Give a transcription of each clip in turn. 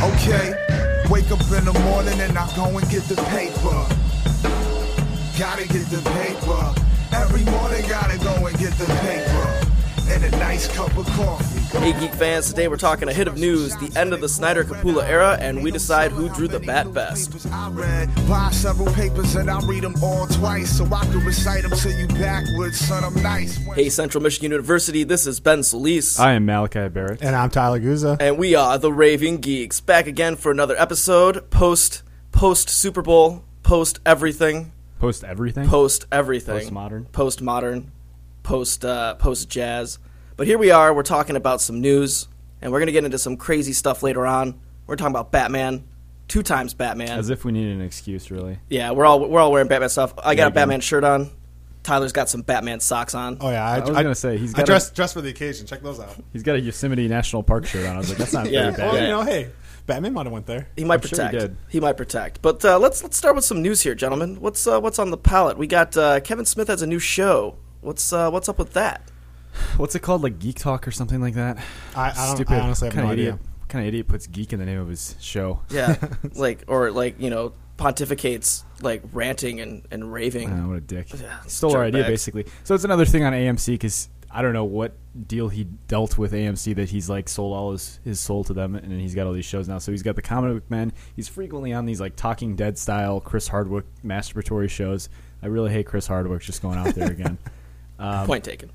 Okay, wake up in the morning and I go and get the paper. Gotta get the paper. Every morning gotta go and get the paper. And a nice cup of coffee. Hey, Geek fans, today we're talking a hit of news, the end of the Snyder Capullo era, and we decide who drew the bat best. I read, buy several papers and I read them all twice so I can recite them to you backwards, son. I'm nice. Hey, Central Michigan University, this is Ben Solis. I am Malachi Barrett. And I'm Tyler Guza. and we are the Raving Geeks, back again for another episode, post post Super Bowl, post everything, Post everything. post everything, Postmodern. post modern, post uh, post jazz. But here we are. We're talking about some news, and we're gonna get into some crazy stuff later on. We're talking about Batman, two times Batman. As if we needed an excuse, really. yeah, we're all we're all wearing Batman stuff. I got Yeah, a Batman shirt on. Tyler's got some Batman socks on. Oh yeah, I, I was gonna say, he's I got a- dressed dressed for the occasion. Check those out. He's got a Yosemite National Park shirt on. I was like, that's not Yeah. very bad. Well, you know, hey, Batman might have went there. He might I'm sure he protect. did. might protect. But uh, let's let's start with some news here, gentlemen. What's uh, what's on the palette? We got uh, Kevin Smith has a new show. What's uh, what's up with that? What's it called? Like Geek Talk or something like that? I, I don't. Stupid. I honestly have kind no of idea. What kind of idiot puts geek in the name of his show? Yeah, like or like you know pontificates like ranting and and raving. Oh, what a dick. Yeah, Stole our idea, dirtbags. basically. So it's another thing on AMC because I don't know what deal he dealt with AMC that he's like sold all his, his soul to them, and he's got all these shows now. So he's got the comic book men. He's frequently on these like Talking Dead style Chris Hardwick masturbatory shows. I really hate Chris Hardwick just going out there again. Um, Point taken.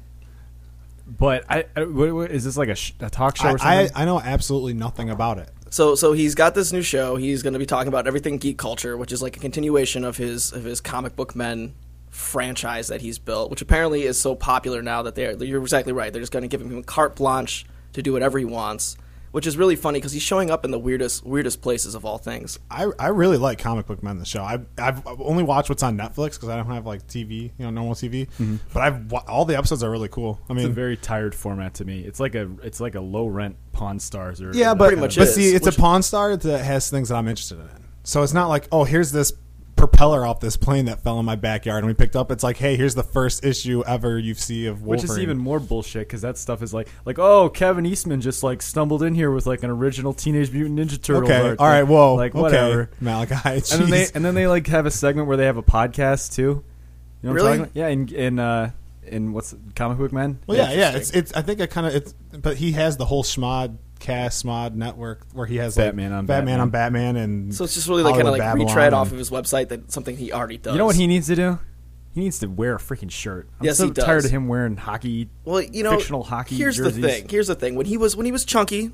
But I, I what, what, is this like a, sh- a talk show or I, I? I know absolutely nothing about it. So so he's got this new show. He's going to be talking about everything geek culture, which is like a continuation of his of his comic book men franchise that he's built, which apparently is so popular now that they're you're exactly right. They're just going to give him carte blanche to do whatever he wants, which is really funny because he's showing up in the weirdest weirdest places of all things. I, I really like comic book men. The show. I I've only watched what's on Netflix because I don't have like TV, you know, normal TV. Mm-hmm. But I've all the episodes are really cool. I it's a mean, very tired format to me. It's like a it's like a low rent Pawn Stars or yeah, but Pretty much but is, see, it's which- a Pawn Star that has things that I'm interested in. So it's not like oh, here's this propeller off this plane that fell in my backyard and we picked up. It's like hey, here's the first issue ever you see of Wolverine. Which is even more bullshit because that stuff is like, like, oh, Kevin Eastman just like stumbled in here with like an original Teenage Mutant Ninja turtle okay. art All right, thing. whoa, like okay, whatever. Malachi. And then they and then they like have a segment where they have a podcast too. You know what Really? I'm talking about? Yeah, in in uh, in what's comic book man Well, yeah, yeah. It's it's. I think it kind of it's. But he has the whole Schmod cast Mod network where he has like, Fat Man on Batman, Batman. on Batman, and So it's just really like kind of like Babylon retread and- off of his website that something he already does. You know what he needs to do? He needs to wear a freaking shirt. I'm Yes, so he does. tired of him wearing hockey. Well, you know, fictional hockey Here's jerseys. the thing. Here's the thing. When he was when he was chunky, when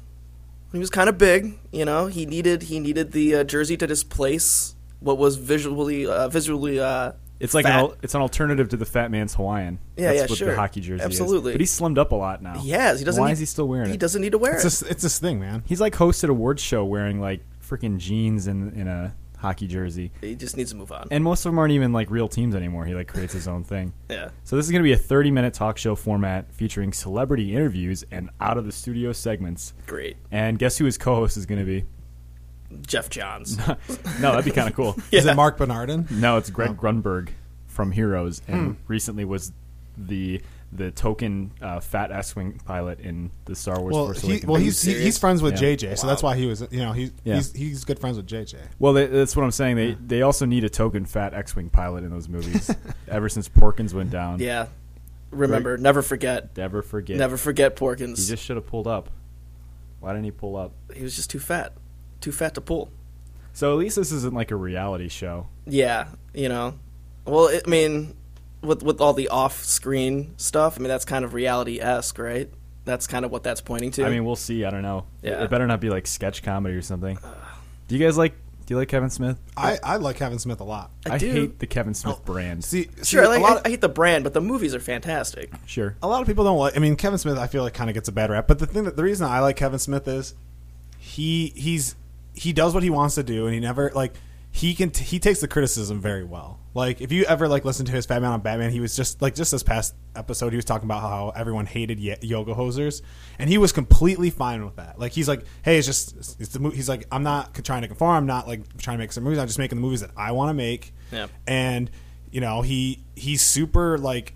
he was kind of big, you know, he needed he needed the uh, jersey to displace what was visually uh, visually. Uh, It's like fat. an it's an alternative to the Fat Man's Hawaiian. Yeah, That's yeah, what sure. the hockey jersey Absolutely. is. But he's slimmed up a lot now. He has. He doesn't. Why need, is he still wearing He it? doesn't need to wear it's it. this it's this thing, man. He's like hosted a awards show wearing like freaking jeans and in a hockey jersey. He just needs to move on. And most of them aren't even like real teams anymore. He like creates his own thing. yeah. So this is going to be a 30 minute talk show format featuring celebrity interviews and out of the studio segments. Great. And guess who his co-host is going to be? Geoff Johns. no, that'd be kind of cool. Is it Marc Bernardin? No, it's Greg Grunberg from Heroes, Hmm. and recently was the the token uh, fat X-wing pilot in the Star Wars Well, Force he, Awakens. well, he's he, he's friends with Yeah. JJ, so that's why he was. You know, he's Yeah. he's he's good friends with JJ. Well, they, that's what I'm saying. They they also need a token fat X-wing pilot in those movies. Ever since Porkins went down, Yeah. Remember, never forget. never forget. Never forget Porkins. He just should have pulled up. Why didn't he pull up? he was just too fat. Too fat to pull. So at least this isn't like a reality show. Yeah, you know. Well, it, I mean, with with all the off-screen stuff, I mean that's kind of reality-esque, right? That's kind of what that's pointing to. I mean, we'll see. I don't know. Yeah. It better not be like sketch comedy or something. Do you guys like? Do you like Kevin Smith? I, I like Kevin Smith a lot. I do. hate the Kevin Smith oh, brand. See, see sure, I, a like, lot, I, I hate the brand, but the movies are fantastic. Sure. a lot of people don't like. I mean, Kevin Smith, I feel like kind of gets a bad rap. But the thing that the reason I like Kevin Smith is he he's he does what he wants to do, and he never like he can t- he takes the criticism very well. Like if you ever like listen to his Fat Man on Batman, he was just like just this past episode, he was talking about how everyone hated y- yoga hosers, and he was completely fine with that. Like he's like, hey, it's just it's the mo-. he's like, I'm not trying to conform. I'm not like trying to make some movies. I'm just making the movies that I want to make. Yeah. And you know he he's super like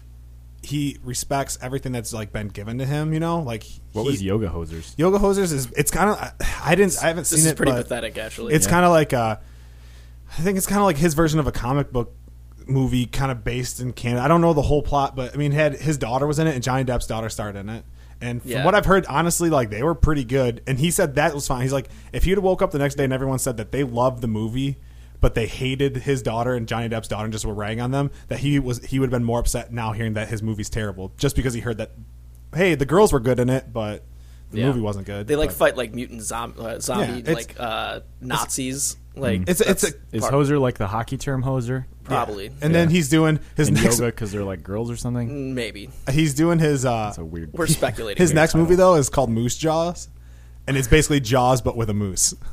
he respects everything that's like been given to him. You know, like What he, was Yoga Hosers? Yoga Hosers is it's kind of I didn't I haven't This seen is it. pretty but pathetic, actually. It's Yeah. kind of like uh, I think it's kind of like his version of a comic book movie, kind of based in Canada. I don't know the whole plot, but I mean, had his daughter was in it, and Johnny Depp's daughter starred in it. And from Yeah. what I've heard, honestly, like they were pretty good. And he said that was fine. He's like, if he'd woke up the next day and everyone said that they loved the movie, but they hated his daughter and Johnny Depp's daughter and just were ragging on them, that he was he would have been more upset now hearing that his movie's terrible, just because he heard that, hey, the girls were good in it, but the Yeah. movie wasn't good. They like But- fight like mutant zom- uh, zombie Yeah, like uh, Nazis. Like It's a- it's a, is part- hoser like the hockey term hoser? probably And then he's doing his In next yoga because they're like girls or something? maybe he's doing his uh That's a weird. we're speculating. his here. next movie though is called Moose Jaws, and it's basically Jaws but with a moose.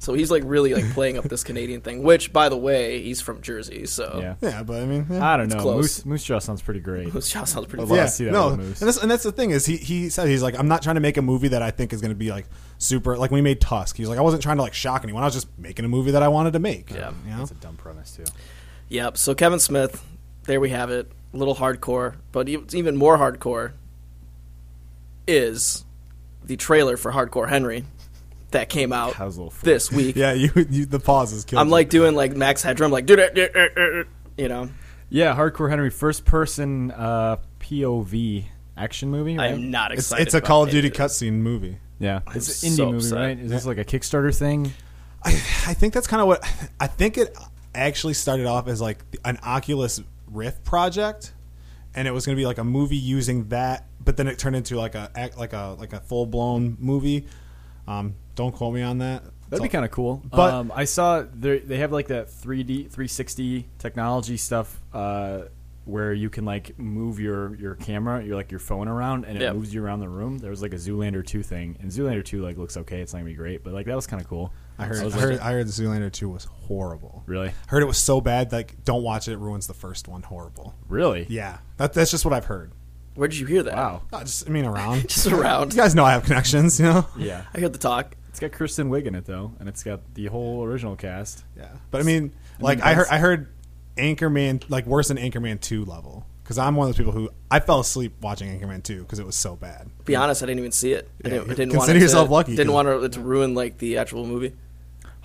So he's like really like playing up this Canadian thing, which by the way, he's from Jersey, so yeah. yeah, but I mean, yeah. I don't know. close. Moose, Moose Jaw sounds pretty great. Moose Jaw sounds pretty I'd yeah, see that no, with and moose. that's, and that's the thing is he he said he's like I'm not trying to make a movie that I think is going to be like super like when he made Tusk he's like I wasn't trying to like shock anyone I was just making a movie that I wanted to make Yeah. you know That's a dumb premise too. Yep. So Kevin Smith, there we have it. A little hardcore, but even more hardcore is the trailer for Hardcore Henry that came out That was a little freak. this week. yeah you, you the pauses killed I'm you. like doing like Max Headroom, like dude, uh, uh, uh, you know. Yeah, Hardcore Henry, first person uh, POV action movie. I'm not excited. it's a about Call of Duty cutscene movie yeah, it's an indie so movie, upset. right? Is this like a Kickstarter thing? I, I think that's kind of what I think it actually started off as like an Oculus Rift project, and it was going to be like a movie using that, but then it turned into like a act- like a like a full blown movie. Um, don't quote me on that. That'd be kind of cool. But- um, I saw they they have like that 3D 360 technology stuff uh, where you can like move your your camera, your like your phone around, and it Yep. moves you around the room. There was like a Zoolander 2 thing, and Zoolander 2 like looks okay. It's not gonna be great, but like that was kind of cool. I heard. was I like- heard. I heard the Zoolander two was horrible. Really, I Heard it was so bad. Like, don't watch it. It ruins the first one. Horrible. really. Yeah, that, that's just what I've heard. Where did you hear that? Wow. I just, I mean, around. Just around. you guys know I have connections. You know. Yeah. I heard the talk. It's got Kristen Wiig in it though, and it's got the whole original cast. Yeah, but I mean, I like mean, I heard, that's- I heard Anchorman like worse than Anchorman two level because I'm one of those people who I fell asleep watching Anchorman two because it was so bad. To be honest, I didn't even see it. I didn't, I didn't consider want it yourself to, lucky, Didn't 'cause- want it to ruin like the actual movie.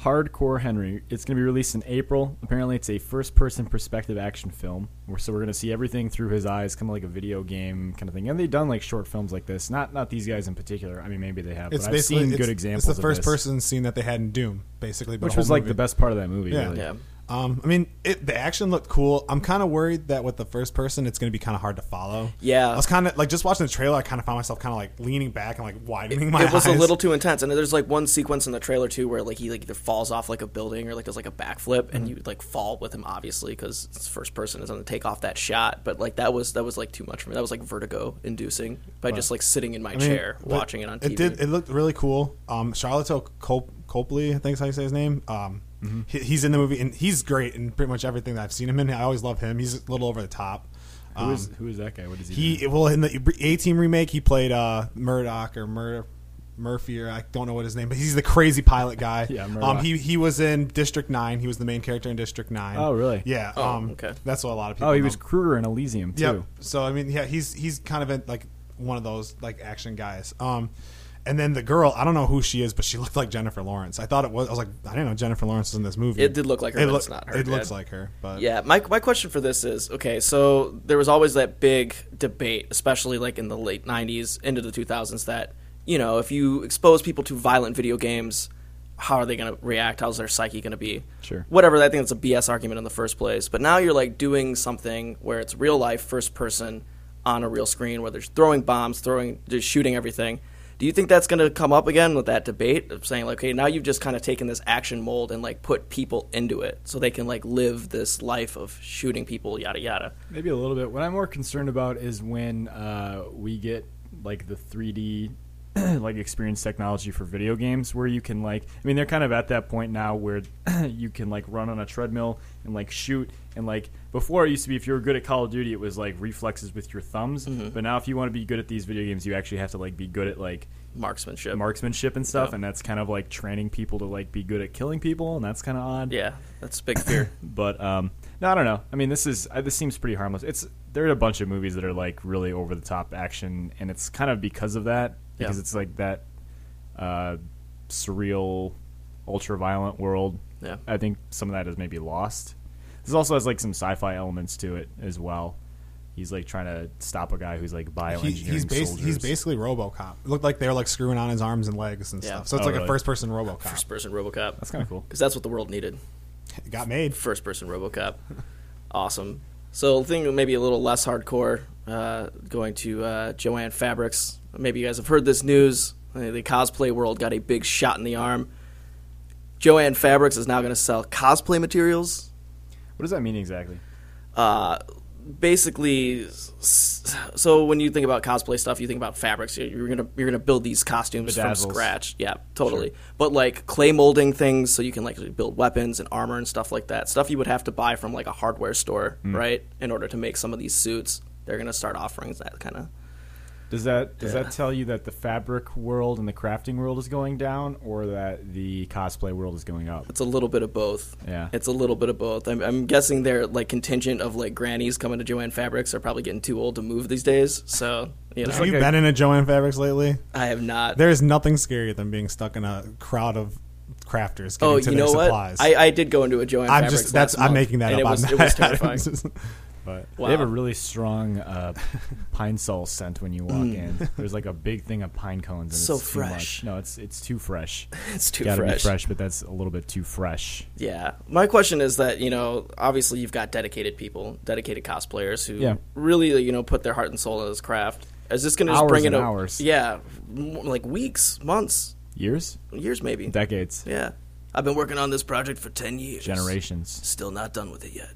Hardcore Henry. It's going to be released in April. Apparently, it's a first-person perspective action film. So we're going to see everything through his eyes, kind of like a video game kind of thing. And they've done like short films like this. Not not these guys in particular. I mean, maybe they have. It's but I've basically seen it's, good examples. It's the first this. person scene that they had in Doom, basically, but which was like movie. the best part of that movie. Yeah. Really. Yeah. Um, I mean, it, the action looked cool. I'm kind of worried that with the first person, it's going to be kind of hard to follow. Yeah. I was kind of like just watching the trailer. I kind of found myself kind of like leaning back and like widening my it was eyes. a little too intense, and there's like one sequence in the trailer too where like he like either falls off like a building or like does like a backflip, Mm-hmm. and you like fall with him obviously because first person is going to take off that shot. But like that was that was like too much for me. That was like vertigo inducing by just like sitting in my I mean, chair but watching it on TV. It did. It looked really cool. Um, Sharlto Cop- Copley, I think is how you say his name. Um, Mm-hmm. he, he's in the movie and he's great in pretty much everything that I've seen him in. I always love him. He's a little over the top. Who is Um, who is that guy? What is he? he well in the A Team remake he played uh, Murdoch or Mur- Murphy or I don't know what his name, but he's the crazy pilot guy. Yeah, um, he he was in District Nine. He was the main character in District Nine. Oh, really? Yeah. Oh, um, okay. That's what a lot of people. oh, he know. was Kruger in Elysium too. Yep. So I mean, yeah, he's he's kind of in, like one of those like action guys. Um, and then the girl, I don't know who she is, but she looked like Jennifer Lawrence. I thought it was. I was like, I didn't know Jennifer Lawrence was in this movie. It did look like her, It, but look- it's not her, it looks like her, but Yeah, my my question for this is okay. So there was always that big debate, especially like in the late '90s into the 2000s, that you know if you expose people to violent video games, how are they going to react? How's their psyche going to be? Sure. Whatever. I think it's a BS argument in the first place. But now you're like doing something where it's real life, first person on a real screen, where they're throwing bombs, throwing, just shooting everything. Do you think that's going to come up again with that debate of saying like, okay, now you've just kind of taken this action mold and like put people into it so they can like live this life of shooting people, yada yada. Maybe a little bit. What I'm more concerned about is when uh, we get like the 3D like experience technology for video games where you can like I mean they're kind of at that point now where you can like run on a treadmill and like shoot and like before it used to be if you were good at Call of Duty it was like reflexes with your thumbs but now if you want to be good at these video games you actually have to like be good at like Marksmanship. marksmanship and stuff Yeah. and that's kind of like training people to like be good at killing people and that's kind of odd yeah, that's a big fear. but um, no, I don't know. I mean, this is uh, this seems pretty harmless. It's there are a bunch of movies that are like really over the top action, and it's kind of because of that because Yeah. it's like that uh, surreal, ultra violent world. Yeah. I think some of that is maybe lost. This also has like some sci-fi elements to it as well. He's like trying to stop a guy who's like bioengineering He, he's, bas- soldiers. he's basically RoboCop. It looked like they were like screwing on his arms and legs and Yeah. stuff. So it's Oh, like a first person RoboCop. First person RoboCop. That's kind of cool. Because that's what the world needed. It got made. First person RoboCop. awesome. So the thing maybe a little less hardcore, uh, going to uh, Jo-Ann Fabrics. Maybe you guys have heard this news. The cosplay world got a big shot in the arm. Jo-Ann Fabrics is now going to sell cosplay materials. What does that mean exactly? Uh, basically, so when you think about cosplay stuff, you think about fabrics. You're- gonna you're gonna build these costumes Bedazzles. from scratch. Yeah, totally. But like clay molding things, so you can like build weapons and armor and stuff like that. Stuff you would have to buy from like a hardware store, Hmm. right? In order to make some of these suits, they're gonna start offering that kind of. Does that does Yeah. that tell you that the fabric world and the crafting world is going down, or that the cosplay world is going up? It's a little bit of both. Yeah. It's a little bit of both. I'm, I'm guessing their like contingent of like grannies coming to Jo-Ann Fabrics are probably getting too old to move these days. So you know, Have you like a- been in a Jo-Ann Fabrics lately? I have not. There is nothing scarier than being stuck in a crowd of crafters oh, getting Oh, to you their know what? supplies. I, I did go into a Jo-Ann I'm Fabrics just that's last I'm month, making that up. It was, I'm it was not- terrifying. But Wow. they have a really strong uh, pine sol scent when you walk in. There's like a big thing of pine cones. And Mm. So it's too fresh. much. No, it's it's too fresh. It's too Gotta fresh. be fresh, but that's a little bit too fresh. Yeah. My question is that, you know, obviously you've got dedicated people, dedicated cosplayers who Yeah. really, you know, put their heart and soul in this craft. Is this going to just bring in and a hours. Yeah, like weeks, months, Years, years maybe. decades, yeah. I've been working on this project for 10 years. generations. Still not done with it yet.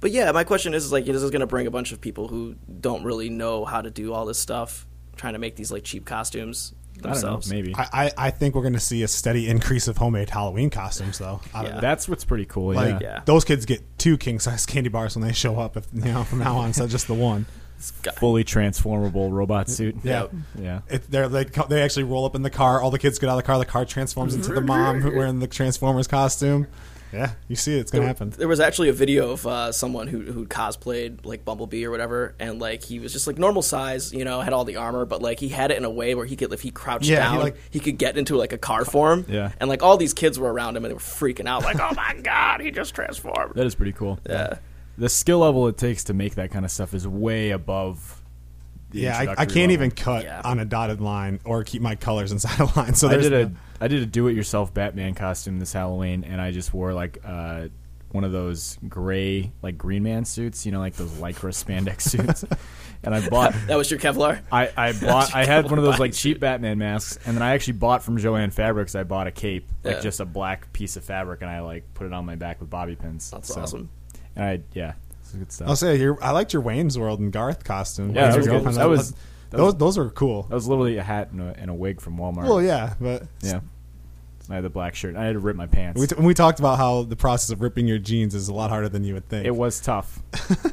But yeah, my question is, is like, is this going to bring a bunch of people who don't really know how to do all this stuff, trying to make these like cheap costumes I don't know. themselves? Maybe I, I, I think we're going to see a steady increase of homemade Halloween costumes, though. Yeah. that's what's pretty cool. Like yeah. Yeah. those kids get two king size candy bars when they show up. If you know from now on, so just the one. Fully transformable robot suit. Yeah. Yeah. It, they're, they they actually roll up in the car. All the kids get out of the car. The car transforms into the mom wearing the Transformers costume. Yeah, you see it. It's gonna happen. There was actually a video of uh, someone who who cosplayed like Bumblebee or whatever, and like he was just like normal size, you know, had all the armor, but like he had it in a way where he could, if he crouched Yeah, he, down, like- he could get into like a car form. Yeah. and like all these kids were around him and they were freaking out, like, "Oh my god, he just transformed!" That is pretty cool. Yeah. The skill level it takes to make that kind of stuff is way above. The Yeah, I, I can't level. even cut Yeah. on a dotted line or keep my colors inside a line. So I did a no- I did a do-it-yourself Batman costume this Halloween, and I just wore like uh, one of those gray like Green Man suits, you know, like those lycra spandex suits. and I bought That was your Kevlar. I, I bought I had one of those like cheap Batman masks, and then I actually bought from Jo-Ann Fabrics. I bought a cape, like Yeah. just a black piece of fabric, and I like put it on my back with bobby pins. That's So- awesome. And I yeah, it's good stuff. I'll say your, I liked your Wayne's World and Garth costume. Yeah, Those that was were good. That was- that those was- those were cool. that was literally a hat and a, and a wig from Walmart. Well, yeah, but yeah. I had the black shirt. I had to rip my pants. we, t- we talked about how the process of ripping your jeans is a lot harder than you would think. it was tough.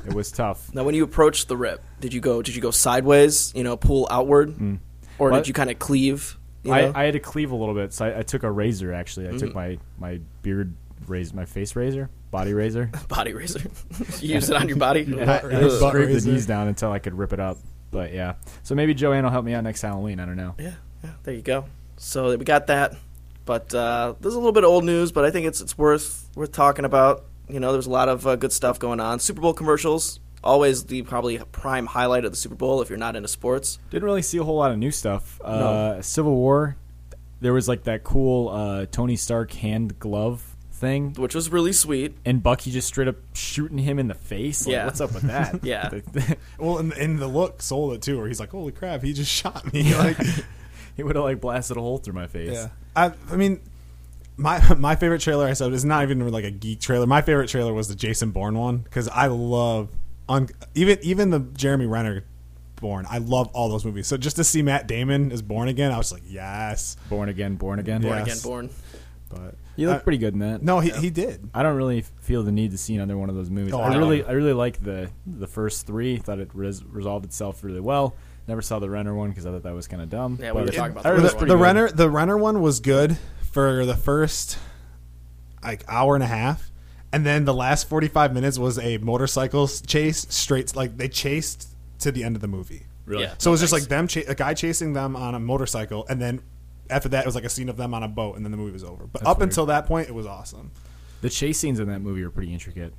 it was tough. Now, when you approached the rip, did you go? Did you go sideways? You know, pull outward, or Mm. What? did you kind of cleave? You I, know? I had to cleave a little bit, so I, I took a razor. Actually, I took Mm. my my beard razor, my face razor, body razor. body razor. you use it on your body. and I, I Butt scraped the knees down until I could rip it up. But yeah, so maybe Jo-Ann will help me out next Halloween. I don't know. Yeah, yeah, there you go. So we got that, but uh, there's a little bit of old news, but I think it's it's worth worth talking about. You know, there's a lot of uh, good stuff going on. Super Bowl commercials, always the probably prime highlight of the Super Bowl if you're not into sports. Didn't really see a whole lot of new stuff. Uh, Civil War, there was like that cool uh, Tony Stark hand glove thing, Which was really sweet. and Bucky just straight up shooting him in the face. Like, Yeah. what's up with that? Yeah. well, and, and the look sold it too, where he's like, "Holy crap, he just shot me!" Like, he would have like blasted a hole through my face. yeah. I, I mean, my my favorite trailer I said is not even like a geek trailer. My favorite trailer was the Jason Bourne one because I love un, even even the Jeremy Renner Bourne. I love all those movies. So just to see Matt Damon is Born again, I was like, yes. Born again, born again. Born Yes. again, born. But You look uh, pretty good in that. No, he he did. I don't really feel the need to see another one of those movies. Oh, I I really. I really like the the first three. Thought it res- resolved itself really well. Never saw the Renner one because I thought that was kind of dumb. Yeah, we But were talking about the heard it was Renner the, the. Renner the Renner one was good for the first like hour and a half, and then the last 45 minutes was a motorcycle chase straight like they chased to the end of the movie. Really? Yeah. So it was just like them, cha- a guy chasing them on a motorcycle, and then after that, it was like a scene of them on a boat, and then the movie was over. But That's up weird. until that point, it was awesome. The chase scenes in that movie are pretty intricate.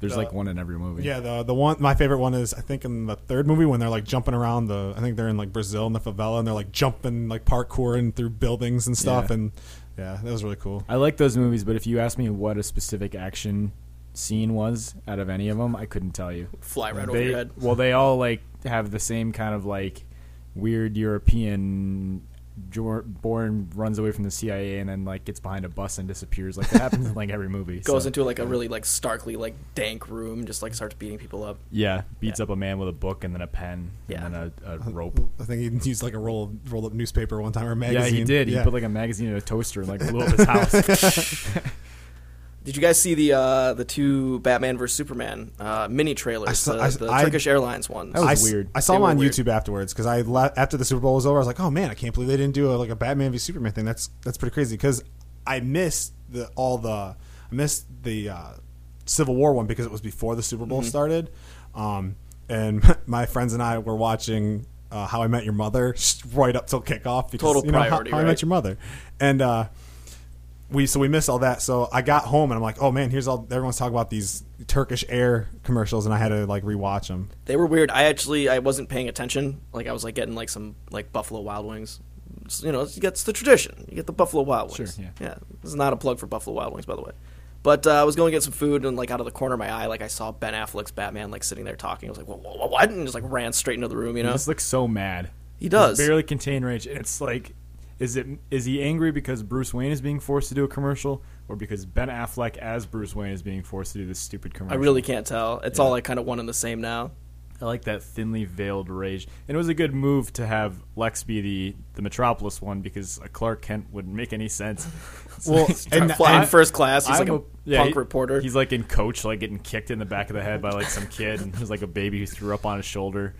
There's The- like one in every movie. Yeah, the the one my favorite one is I think in the third movie when they're like jumping around the I think they're in like Brazil in the favela and they're like jumping like parkouring through buildings and stuff Yeah. and yeah, that was really cool. I like those movies, but if you ask me what a specific action scene was out of any of them, I couldn't tell you. Fly right over They, your head. well, they all like have the same kind of like weird European. Jor- Bourne runs away from the CIA and then like gets behind a bus and disappears. Like that happens in like every movie. Goes so- into like a really like starkly like dank room, just like starts beating people up. yeah, beats Yeah. up a man with a book and then a pen Yeah. and then a, a rope. I think he used like a roll of, roll up newspaper one time or a magazine. Yeah, he did. He put like a magazine in a toaster and like blew up his house. Did you guys see the uh, the two Batman vs Superman uh, mini trailers? I saw- the I- the I- Turkish Airlines ones. That was I s- weird. I saw They him on weird. YouTube afterwards because I le- after the Super Bowl was over, I was like, oh man, I can't believe they didn't do a, like a Batman v Superman thing. That's that's pretty crazy because I missed the all the I missed the uh, Civil War one because it was before the Super Mm-hmm. Bowl started, um, and my friends and I were watching. Uh, How I Met Your Mother right up till kickoff because Total you know, How- priority, How, I right? Met Your Mother, and uh, we so we missed all that. So I got home and I'm like, oh man, here's all everyone's talking about these Turkish Air commercials, and I had to like rewatch them. They were weird. I actually I wasn't paying attention. Like I was like getting like some like Buffalo Wild Wings. It's, you know, it's, it's the tradition. You get the Buffalo Wild Wings. Sure, yeah. yeah. This is not a plug for Buffalo Wild Wings, by the way. But uh, I was going to get some food, and like out of the corner of my eye, like I saw Ben Affleck's Batman like sitting there talking. I was like, "What? what, what?" And just like ran straight into the room. You He know, just looks so mad. He does. He's barely contain rage, and it's like, is it is he angry because Bruce Wayne is being forced to do a commercial, or because Ben Affleck as Bruce Wayne is being forced to do this stupid commercial? I really can't tell. It's Yeah. all like kind of one and the same now. I like that thinly veiled rage, and it was a good move to have Lex be the the Metropolis one because a Clark Kent wouldn't make any sense. Well, and Flying I- first class, he's I'm like a, yeah, punk he- reporter. He's like in coach, like getting kicked in the back of the head by like some kid, and there's like a baby who threw up on his shoulder.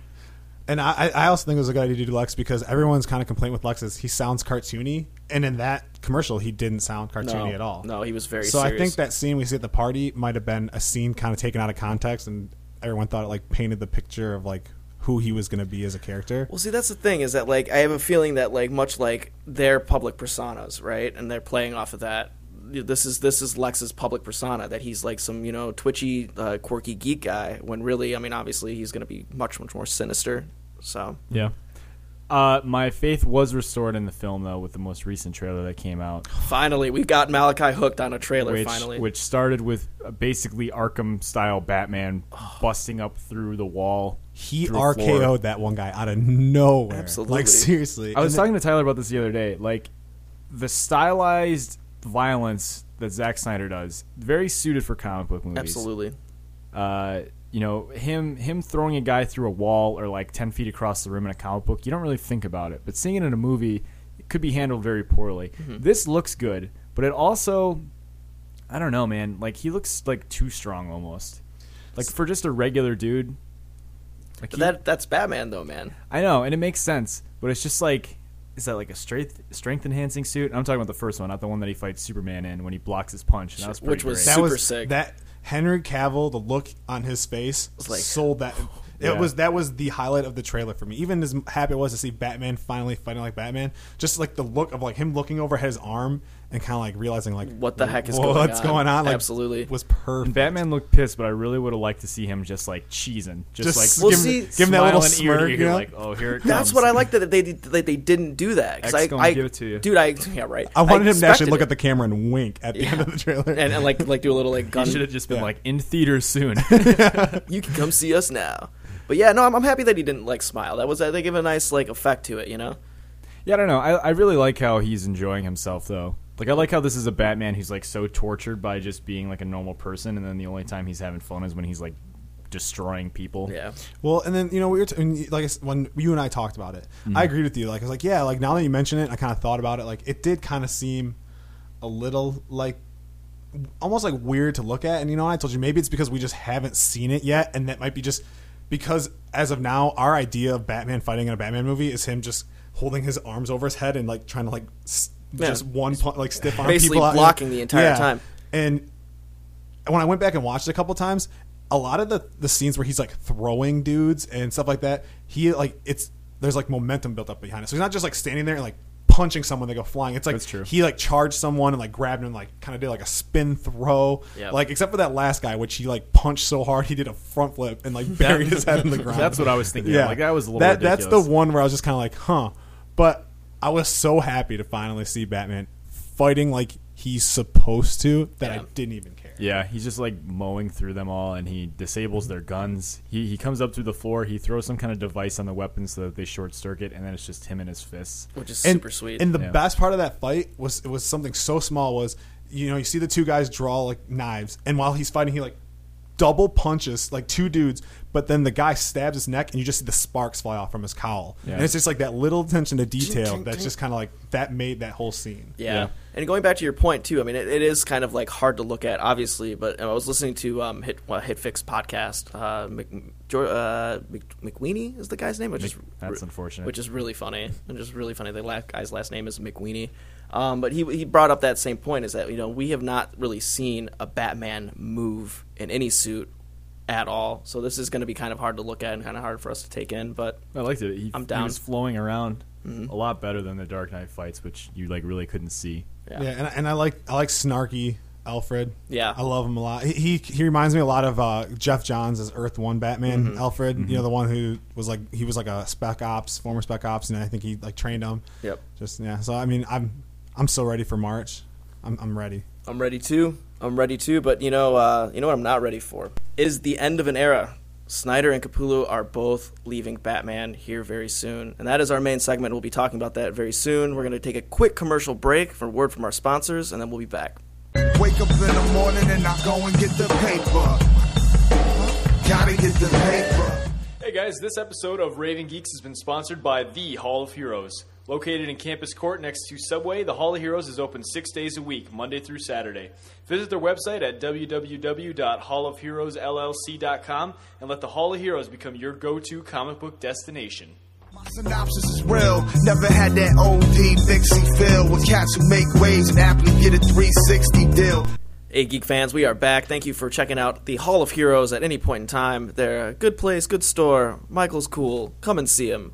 And I, I also think it was a good idea to do Lex because everyone's kind of complaint with Lex is he sounds cartoony, and in that commercial he didn't sound cartoony no, at all. No, he was very. so I think that scene we see at the party might have been a scene kind of taken out of context, and everyone thought it like painted the picture of like who he was going to be as a character. Well, see, that's the thing is that like I have a feeling that like much like their public personas, right, and they're playing off of that. This is this is Lex's public persona that he's like some you know twitchy, uh, quirky geek guy. When really, I mean, obviously he's going to be much much more sinister. So Yeah. Uh, my faith was restored in the film though with the most recent trailer that came out, finally, we got Malachi hooked on a trailer. which finally, which started with uh, basically Arkham style Batman busting up through the wall. He through RKO'd floor. that one guy out of nowhere. Absolutely. Like seriously. I was And talking to Tyler about this the other day. Like the stylized violence that Zack Snyder does, very suited for comic book movies. absolutely. uh, you know, him him throwing a guy through a wall or like ten feet across the room in a comic book, you don't really think about it. But seeing it in a movie, it could be handled very poorly. Mm-hmm. This looks good, but it also, I don't know, man. Like he looks like too strong almost. Like for just a regular dude. Like he- that that's Batman though, man. I know, and it makes sense, but it's just like. Is that like a strength strength enhancing suit? I'm talking about the first one, not the one that he fights Superman in when he blocks his punch. And that was pretty Which was great. that super was sick. that Henry Cavill, the look on his face like- sold that. It Yeah. was that was the highlight of the trailer for me. Even as happy it was to see Batman finally fighting like Batman, just like the look of like him looking over his arm and kind of like realizing like What the heck is whoa, going what's on? going on? Like, Absolutely. was perfect. And Batman looked pissed, but I really would have liked to see him just like cheesing, just, Just like Well, give, see- him, give him that little smiling ear smirk. ear, You know? like, oh, here it comes. That's what I like that they that they didn't do that. 'cause X I, gonna I give it to you. dude. I yeah right. I wanted him to actually look it. at the camera and wink at the end of the trailer. and, and like like do a little like gun. Should have just been Yeah. like in theaters soon. You can come see us now. But yeah, no, I'm, I'm happy that he didn't like smile. That was they give a nice like effect to it, you know. yeah, I don't know. I, I really like how he's enjoying himself though. Like I like how this is a Batman who's like so tortured by just being like a normal person, and then the only time he's having fun is when he's like destroying people. Yeah, Well, and then you know we were t- and, like when you and I talked about it, I mm-hmm. agreed with you. Like I was like, yeah, like now that you mention it, I kind of thought about it. Like it did kind of seem a little like almost like weird to look at. And you know, I told you maybe it's because we just haven't seen it yet, and that might be just because as of now, our idea of Batman fighting in a Batman movie is him just holding his arms over his head and like trying to like s- Yeah. just one pu- like stiff arm Basically people out. blocking the entire Yeah. time. And when I went back and watched it a couple times, a lot of the the scenes where he's like throwing dudes and stuff like that, he like it's there's like momentum built up behind it. So he's not just like standing there and like punching someone they go flying. It's like That's true. he like charged someone and like grabbed him and like kind of did like a spin throw. Yep. Like except for that last guy, which he like punched so hard he did a front flip and like buried his head in the ground. That's what I was thinking. Yeah, like that was a little. that, that's the one where I was just kind of like, huh. But I was so happy to finally see Batman fighting like he's supposed to that Yeah. I didn't even care. Yeah, he's just like mowing through them all, and he disables their guns. He he comes up through the floor. He throws some kind of device on the weapons so that they short circuit, and then it's just him and his fists. which is and, super sweet. And the Yeah. best part of that fight was it was something so small was you know you see the two guys draw like knives, and while he's fighting, he like double punches like two dudes, but then the guy stabs his neck, and you just see the sparks fly off from his cowl, Yeah. and it's just like that little attention to detail that's just kind of like that made that whole scene. Yeah. Yeah. And going back to your point too, I mean, it, it is kind of like hard to look at, obviously. But I was listening to um, Hit well, HitFix podcast. Uh, Mc, Jor- uh, Mc, McWeeny is the guy's name, which is That's unfortunate. Which is really funny, and just really funny. The la- guy's last name is McWeeny. Um, but he he brought up that same point is that you know we have not really seen a Batman move in any suit at all. So this is going to be kind of hard to look at and kind of hard for us to take in. But I liked it. He, I'm He down. was flowing around a lot better than the Dark Knight fights, which you like really couldn't see. yeah, Yeah, and, I- and I like I like snarky Alfred. Yeah. I love him a lot. He he, he reminds me a lot of uh, Geoff Johns as Earth One Batman Mm-hmm. Alfred. You know the one who was like he was like a spec ops former spec ops, and I think he like trained him. Yep. Just yeah. So I mean I'm I'm so ready for March. I'm I'm ready. I'm ready too. I'm ready too. But you know, uh, you know what I'm not ready for is the end of an era. Snyder and Capullo are both leaving Batman here very soon, and that is our main segment. We'll be talking about that very soon. We're going to take a quick commercial break for a word from our sponsors, and then we'll be back. Wake up in the morning and I go and get the paper. Gotta get the paper. Hey guys, this episode of Raving Geeks has been sponsored by The Hall of Heroes. Located in Campus Court next to Subway, the Hall of Heroes is open six days a week, Monday through Saturday. Visit their website at www.hallofheroesllc.com and let the Hall of Heroes become your go to comic book destination. My synopsis is real. Never had that OD Dixie feel with cats who make waves and aptly get a 360 deal. Hey, Geek fans, we are back. Thank you for checking out the Hall of Heroes at any point in time. They're a good place, good store. Michael's cool. Come and see him.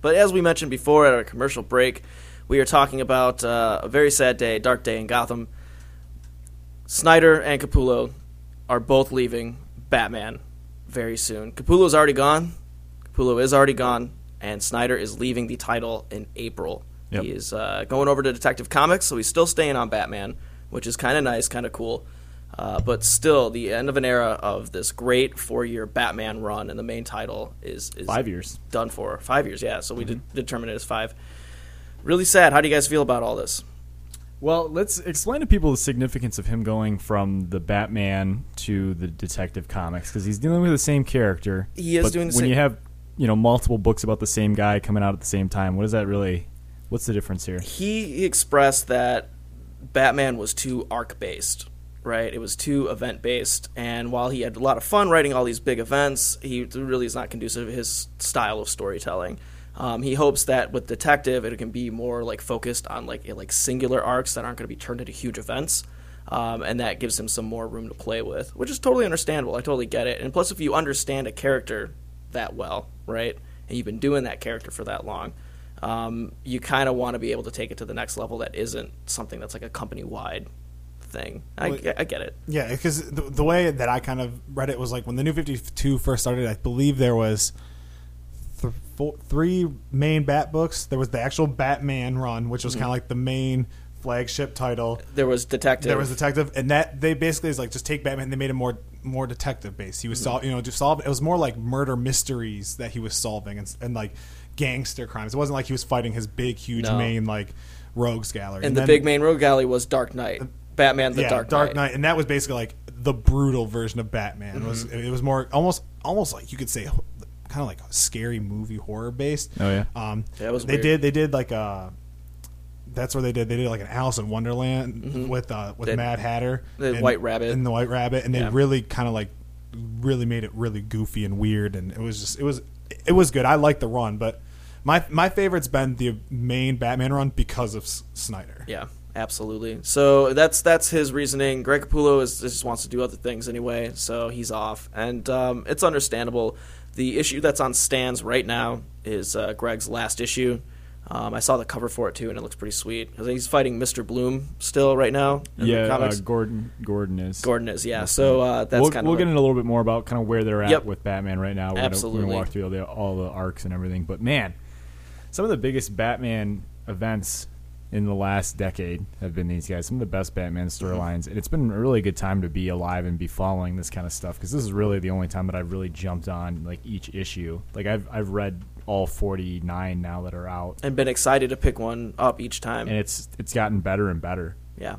But as we mentioned before at our commercial break, we are talking about uh, a very sad day, dark day in Gotham. Snyder and Capullo are both leaving Batman very soon. Capullo's already gone. Capullo is already gone, and Snyder is leaving the title in April. Yep. He is uh, going over to Detective Comics, so he's still staying on Batman, which is kind of nice, kind of cool. Uh, but still, the end of an era of this great four-year Batman run, and the main title is, is Five years. done for five years. Yeah, so we did determine it as five. Really sad. How do you guys feel about all this? Well, let's explain to people the significance of him going from the Batman to the Detective Comics because he's dealing with the same character. He is but doing the when same- you have you know multiple books about the same guy coming out at the same time. What does that really? What's the difference here? he expressed that Batman was too arc based, right? It was too event based, and while he had a lot of fun writing all these big events, he really is not conducive to his style of storytelling. Um, he hopes that with Detective, it can be more like focused on like like singular arcs that aren't going to be turned into huge events, um, and that gives him some more room to play with, which is totally understandable. I totally get it. And plus, if you understand a character that well, right, and you've been doing that character for that long, um, you kind of want to be able to take it to the next level that isn't something that's like a company wide thing. I, Well, I get it. Yeah, because the, the way that I kind of read it was like when the New Fifty Two first started. I believe there was th- four, three main Bat books. There was the actual Batman run, which was mm-hmm. kind of like the main flagship title. There was Detective. There was detective, and that they basically is like just take Batman. And they made him more more detective based. He was mm-hmm. sol- you know just solve. It was more like murder mysteries that he was solving and, and like gangster crimes. It wasn't like he was fighting his big huge No. main like rogues gallery. and the then- big main rogue alley was Dark Knight. Batman the yeah, Dark, Dark Knight. Knight, and that was basically like the brutal version of Batman. It was Mm-hmm. it was more almost almost like you could say kind of like a scary movie horror based. Oh, yeah? um, Yeah, it was they weird. did they did like a. That's where they did. They did like an Alice in Wonderland with uh, with Did- Mad Hatter, Mm-hmm. the and- White Rabbit. and the White Rabbit, and they Yeah. really kind of like really made it really goofy and weird, and it was just it was it was good. I liked the run, but my my favorite's been the main Batman run because of S- Snyder. Yeah, Absolutely. So that's that's his reasoning. Greg Capullo is just wants to do other things anyway, so he's off, and um, it's understandable. The issue that's on stands right now is uh, Greg's last issue. Um, I saw the cover for it too, and it looks pretty sweet. He's fighting Mr. Bloom still right now. In yeah, uh. Gordon Gordon is. Gordon is yeah. So uh, that's we'll, kind of. we'll get into a little bit more about kind of where they're at Yep. with Batman right now. We're Gonna, we're gonna walk through all the, all the arcs and everything. But man, some of the biggest Batman events in the last decade have been these guys. Some of the best Batman Mm-hmm. storylines, and it's been a really good time to be alive and be following this kind of stuff because this is really the only time that I've really jumped on like each issue. Like I've I've read all forty nine now that are out, and been excited to pick one up each time. and it's it's gotten better and better. yeah.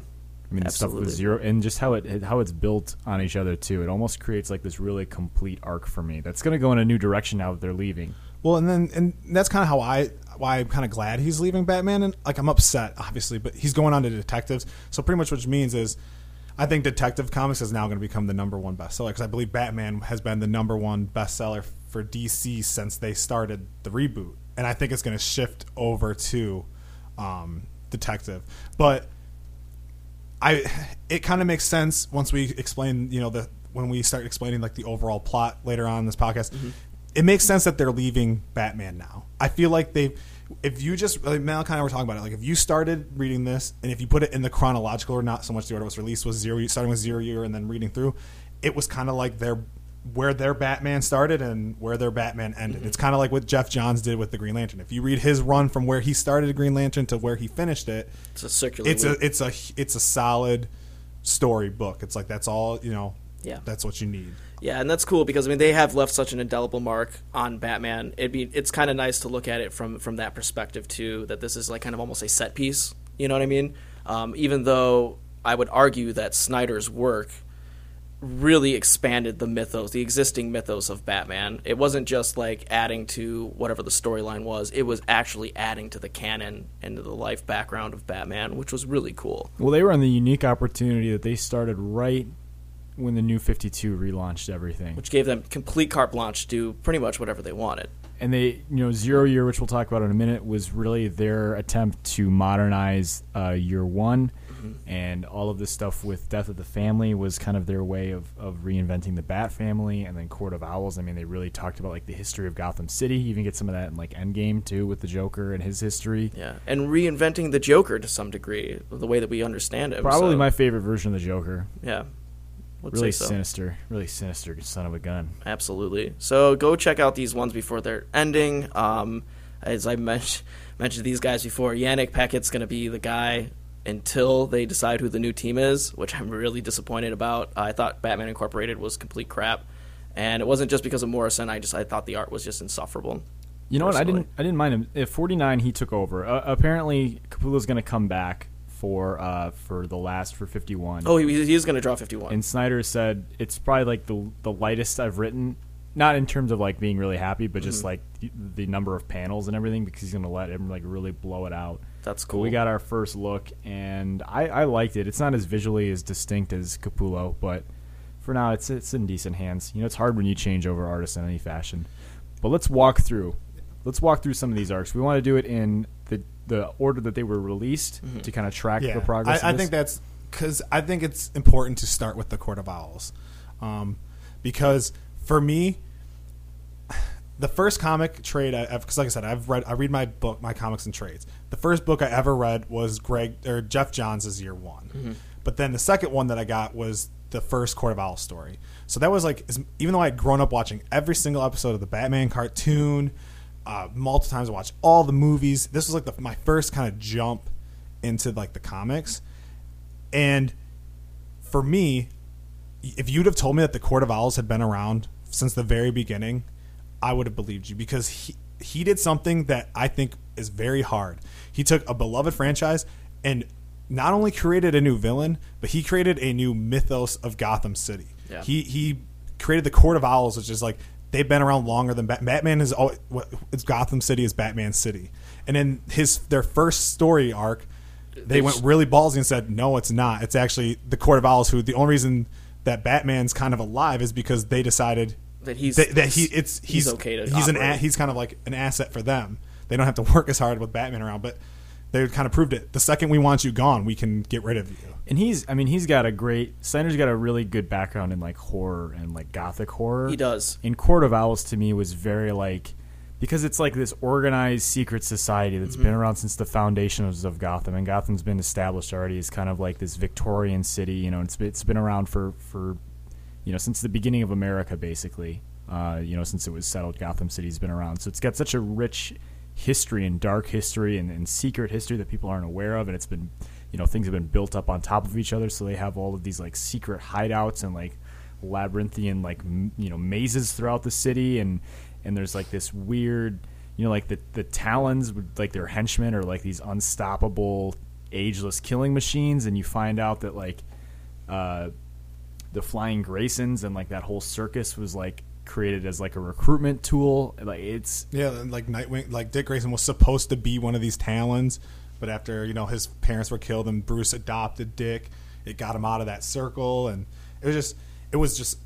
I mean, the stuff with zero and just how it how it's built on each other too. It almost creates like this really complete arc for me. That's going to go in a new direction now that they're leaving. Well, and then and that's kind of how I why I'm kind of glad he's leaving Batman and like I'm upset obviously, but he's going on to detectives. So pretty much what it means is I think Detective Comics is now going to become the number one bestseller because I believe Batman has been the number one bestseller for DC since they started the reboot, and I think it's going to shift over to um, Detective. But I it kind of makes sense once we explain, you know, the when we start explaining like the overall plot later on in this podcast. It makes sense that they're leaving Batman now. I feel like they if you just like Malachi and I were talking about it, like if you started reading this and if you put it in the chronological or not so much the order it was released was zero starting with zero year and then reading through, it was kind of like their where their Batman started and where their Batman ended. Mm-hmm. It's kind of like what Geoff Johns did with the Green Lantern. If you read his run from where he started Green Lantern to where he finished it, It's a circular. it's loop. a it's a it's a solid story book. It's like that's all you know. Yeah. that's what you need. Yeah, and that's cool because I mean they have left such an indelible mark on Batman. It'd be it's kind of nice to look at it from from that perspective too. That this is like kind of almost a set piece. You know what I mean? Um, even though I would argue that Snyder's work really expanded the mythos, the existing mythos of Batman. It wasn't just like adding to whatever the storyline was. It was actually adding to the canon and to the life background of Batman, which was really cool. Well, they were in the unique opportunity that they started right when the new 52 relaunched everything. Which gave them complete carte blanche to do pretty much whatever they wanted. and they, you know, Zero Year, which we'll talk about in a minute, was really their attempt to modernize uh, Year One, and all of this stuff with Death of the Family was kind of their way of, of reinventing the Bat Family, and then Court of Owls. I mean, they really talked about like the history of Gotham City. You even get some of that in like Endgame too, with the Joker and his history. Yeah, and reinventing the Joker to some degree, the way that we understand him. Probably so, my favorite version of the Joker. yeah, would Really so. sinister, really sinister son of a gun. Absolutely. So go check out these ones before they're ending. Um, as I mentioned mentioned these guys before, Yanick Paquette's going to be the guy until they decide who the new team is, which I'm really disappointed about. I thought Batman Incorporated was complete crap, and it wasn't just because of Morrison. I just I thought the art was just insufferable. You know what? I didn't. I didn't mind him. At 49, he took over. Uh, apparently, Capullo's going to come back for uh, for the last for 51. Oh, he, he's going to draw 51. and Snyder said it's probably like the the lightest I've written. Not in terms of like being really happy, but Mm-hmm. just like the, the number of panels and everything, because he's going to let him like really blow it out. That's But cool. we got our first look, and I, I liked it. It's not as visually as distinct as Capullo, but for now, it's it's in decent hands. You know, it's hard when you change over artists in any fashion. But let's walk through. Let's walk through some of these arcs. We want to do it in the the order that they were released Mm-hmm. to kind of track Yeah, the progress. I, I of this. think that's because I think it's important to start with the Court of Owls, um, because for me, the first comic trade I because like I said I've read I read my book my comics and trades. The first book I ever read was Greg or Geoff Johns' Year One, but then the second one that I got was the first Court of Owls story. So that was like even though I had grown up watching every single episode of the Batman cartoon, uh, multiple times I watched all the movies. This was like the, my first kind of jump into like the comics, and for me, if you'd have told me that the Court of Owls had been around since the very beginning, I would have believed you because he he did something that I think is very hard. He took a beloved franchise and not only created a new villain, but he created a new mythos of Gotham City. Yeah. He he created the Court of Owls, which is like they've been around longer than Bat- Batman is. Always, it's Gotham City is Batman City, and in his their first story arc, they, They went really ballsy and said, "No, it's not. It's actually the Court of Owls. Who the only reason that Batman's kind of alive is because they decided That he's- that, that he it's he's he's, okay to he's an a, he's kind of like an asset for them. They don't have to work as hard with Batman around, but they kind of proved it. The second we want you gone, we can get rid of you. And he's, I mean, he's got a great. Snyder's got a really good background in like horror and like gothic horror. He does. In Court of Owls, to me, was very like because it's like this organized secret society that's Mm-hmm. been around since the foundations of Gotham, and Gotham's been established already as kind of like this Victorian city. You know, it's it's been around for for you know since the beginning of America, basically. Uh, you know, since it was settled, Gotham City's been around, so it's got such a rich history and dark history and, and secret history that people aren't aware of, and it's been you know things have been built up on top of each other, so they have all of these like secret hideouts and like labyrinthian like m- you know mazes throughout the city. And and there's like this weird you know like the the talons like their henchmen are like these unstoppable ageless killing machines. And you find out that like uh the flying graysons and like that whole circus was like created as like a recruitment tool like it's Yeah, like Nightwing, like Dick Grayson was supposed to be one of these Talons, but after you know his parents were killed and Bruce adopted Dick, it got him out of that circle, and it was just, it was just,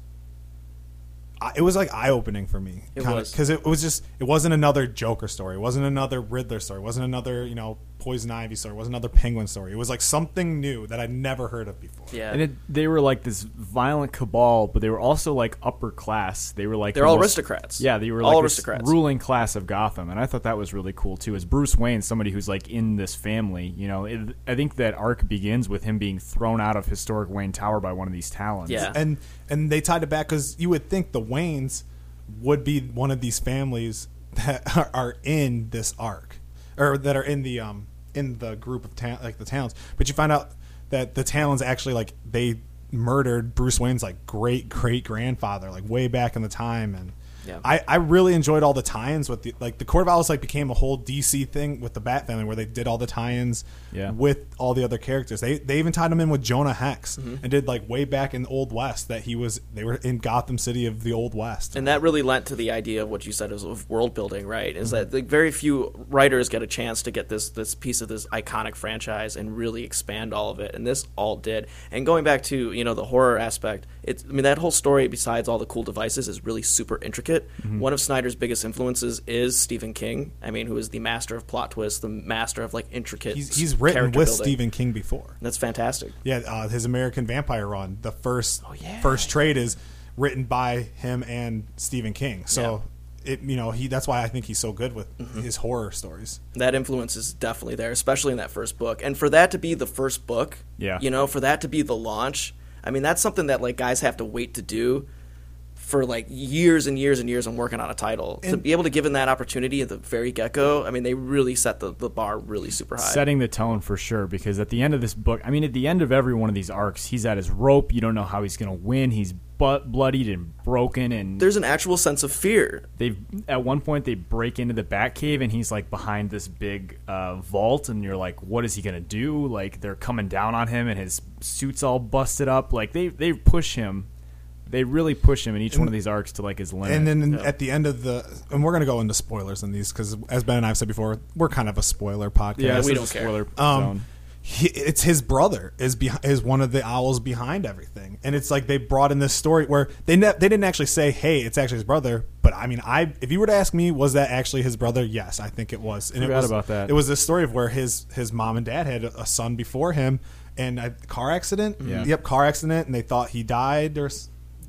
it was like eye opening for me. It was. because it was just, it wasn't another Joker story, it wasn't another Riddler story, it wasn't another you know Poison Ivy story, it wasn't another Penguin story. It was like something new that I'd never heard of before. Yeah. and it, they were like this violent cabal but they were also like upper class they were like They're the all most- aristocrats. yeah they were All like this aristocrats. ruling class of gotham and i thought that was really cool too as bruce wayne somebody who's like in this family you know it, i think that arc begins with him being thrown out of historic wayne tower by one of these talons Yeah. and and they tied it back because you would think the Waynes would be one of these families that are, are in this arc, or that are in the um in the group of ta- like the Talons, But you find out that the Talons actually like they murdered Bruce Wayne's like great great grandfather like way back in the time and. Yeah. I, I really enjoyed all the tie-ins with the like the Court of Owls like became a whole DC thing with the Bat family where they did all the tie-ins Yeah. with all the other characters. They they even tied him in with Jonah Hex Mm-hmm. and did like way back in the Old West that he was they were in Gotham City of the Old West. and that really lent to the idea of what you said is of world building, right? Is Mm-hmm. that like, very few writers get a chance to get this this piece of this iconic franchise and really expand all of it, and this all did. And going back to you know the horror aspect, it's I mean that whole story, besides all the cool devices, is really super intricate. Mm-hmm. One of Snyder's biggest influences is Stephen King. I mean, who is the master of plot twists, the master of like intricate. he's he's written with building. Stephen King before. That's fantastic. Yeah, uh, his American Vampire run, the first Oh, yeah. first trade is written by him and Stephen King. So it you know he that's why I think he's so good with Mm-hmm. his horror stories. that influence is definitely there, especially in that first book. And for that to be the first book, Yeah. you know, for that to be the launch, I mean, that's something that like guys have to wait to do for like years and years and years on working on a title. to be able to give him that opportunity at the very get go, I mean, they really set the, the bar really super high. setting the tone for sure because at the end of this book i mean at the end of every one of these arcs he's at his rope you don't know how he's going to win he's butt bloodied and broken and There's an actual sense of fear. they've at one point they break into the bat cave and he's like behind this big uh, vault and you're like what is he gonna do like they're coming down on him and his suit's all busted up like they they push him they really push him in each one of these arcs to like his limit And then at the end of the and we're going to go into spoilers in these cuz as Ben and I've said before, we're kind of a spoiler podcast. yeah we don't care. spoiler Um, zone. he, it's his brother is behind, is one of the owls behind everything, and it's like they brought in this story where they ne- they didn't actually say, "Hey, it's actually his brother." But I mean, I if you were to ask me, was that actually his brother? Yes, I think it was. And it Forgot was, about that. It was this story of where his his mom and dad had a son before him, and a car accident. Yeah. Yep, car accident, and they thought he died or.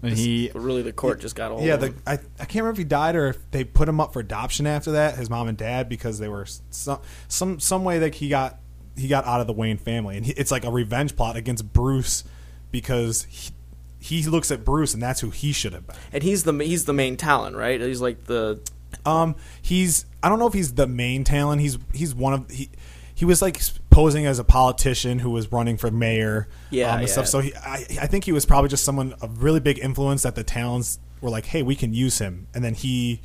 And he But really, the court just got a hold Yeah, the. I, I can't remember if he died or if they put him up for adoption after that. His mom and dad because they were some some some way that he got he got out of the Wayne family, and he, it's like a revenge plot against Bruce because he, he looks at Bruce and that's who he should have been. And he's the he's the main Talon, right? He's like the Um, he's I don't know if he's the main Talon. He's he's one of he. He was like posing as a politician who was running for mayor, Yeah, um, and yeah. stuff. So he, I, I think he was probably just someone of really big influence that the towns were like, "Hey, we can use him." And then he,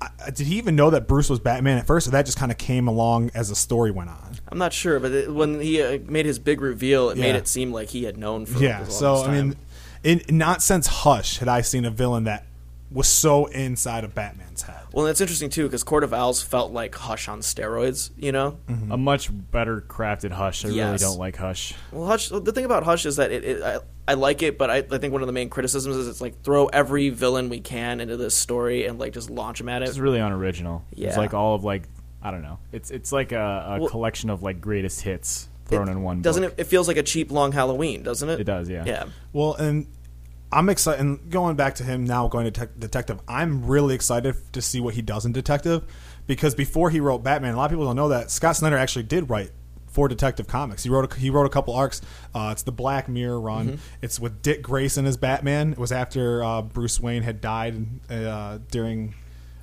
I, did he even know that Bruce was Batman at first, or that just kind of came along as the story went on? I'm not sure, but it, when he uh, made his big reveal, it made it seem like he had known for Yeah. the So I mean, in not since Hush had I seen a villain that was so inside of Batman's head. Well, that's interesting too because Court of Owls felt like Hush on steroids. You know, Mm-hmm. a much better crafted hush i really don't like hush well, Hush. The thing about Hush is that it, it I, I like it, but I, I think one of the main criticisms is it's like throw every villain we can into this story and like just launch them at it. it's really unoriginal Yeah. it's like all of like I don't know. It's it's like a, a Well- collection of like greatest hits thrown in one. Doesn't book. it? It feels like a cheap long Halloween, doesn't it? It does, yeah. Yeah. Well, and I'm excited. And going back to him now going to tech Detective, I'm really excited to see what he does in Detective because before he wrote Batman, a lot of people don't know that Scott Snyder actually did write for Detective Comics. He wrote a, he wrote a couple arcs. Uh, it's the Black Mirror run. Mm-hmm. It's with Dick Grayson as Batman. It was after uh, Bruce Wayne had died uh, during.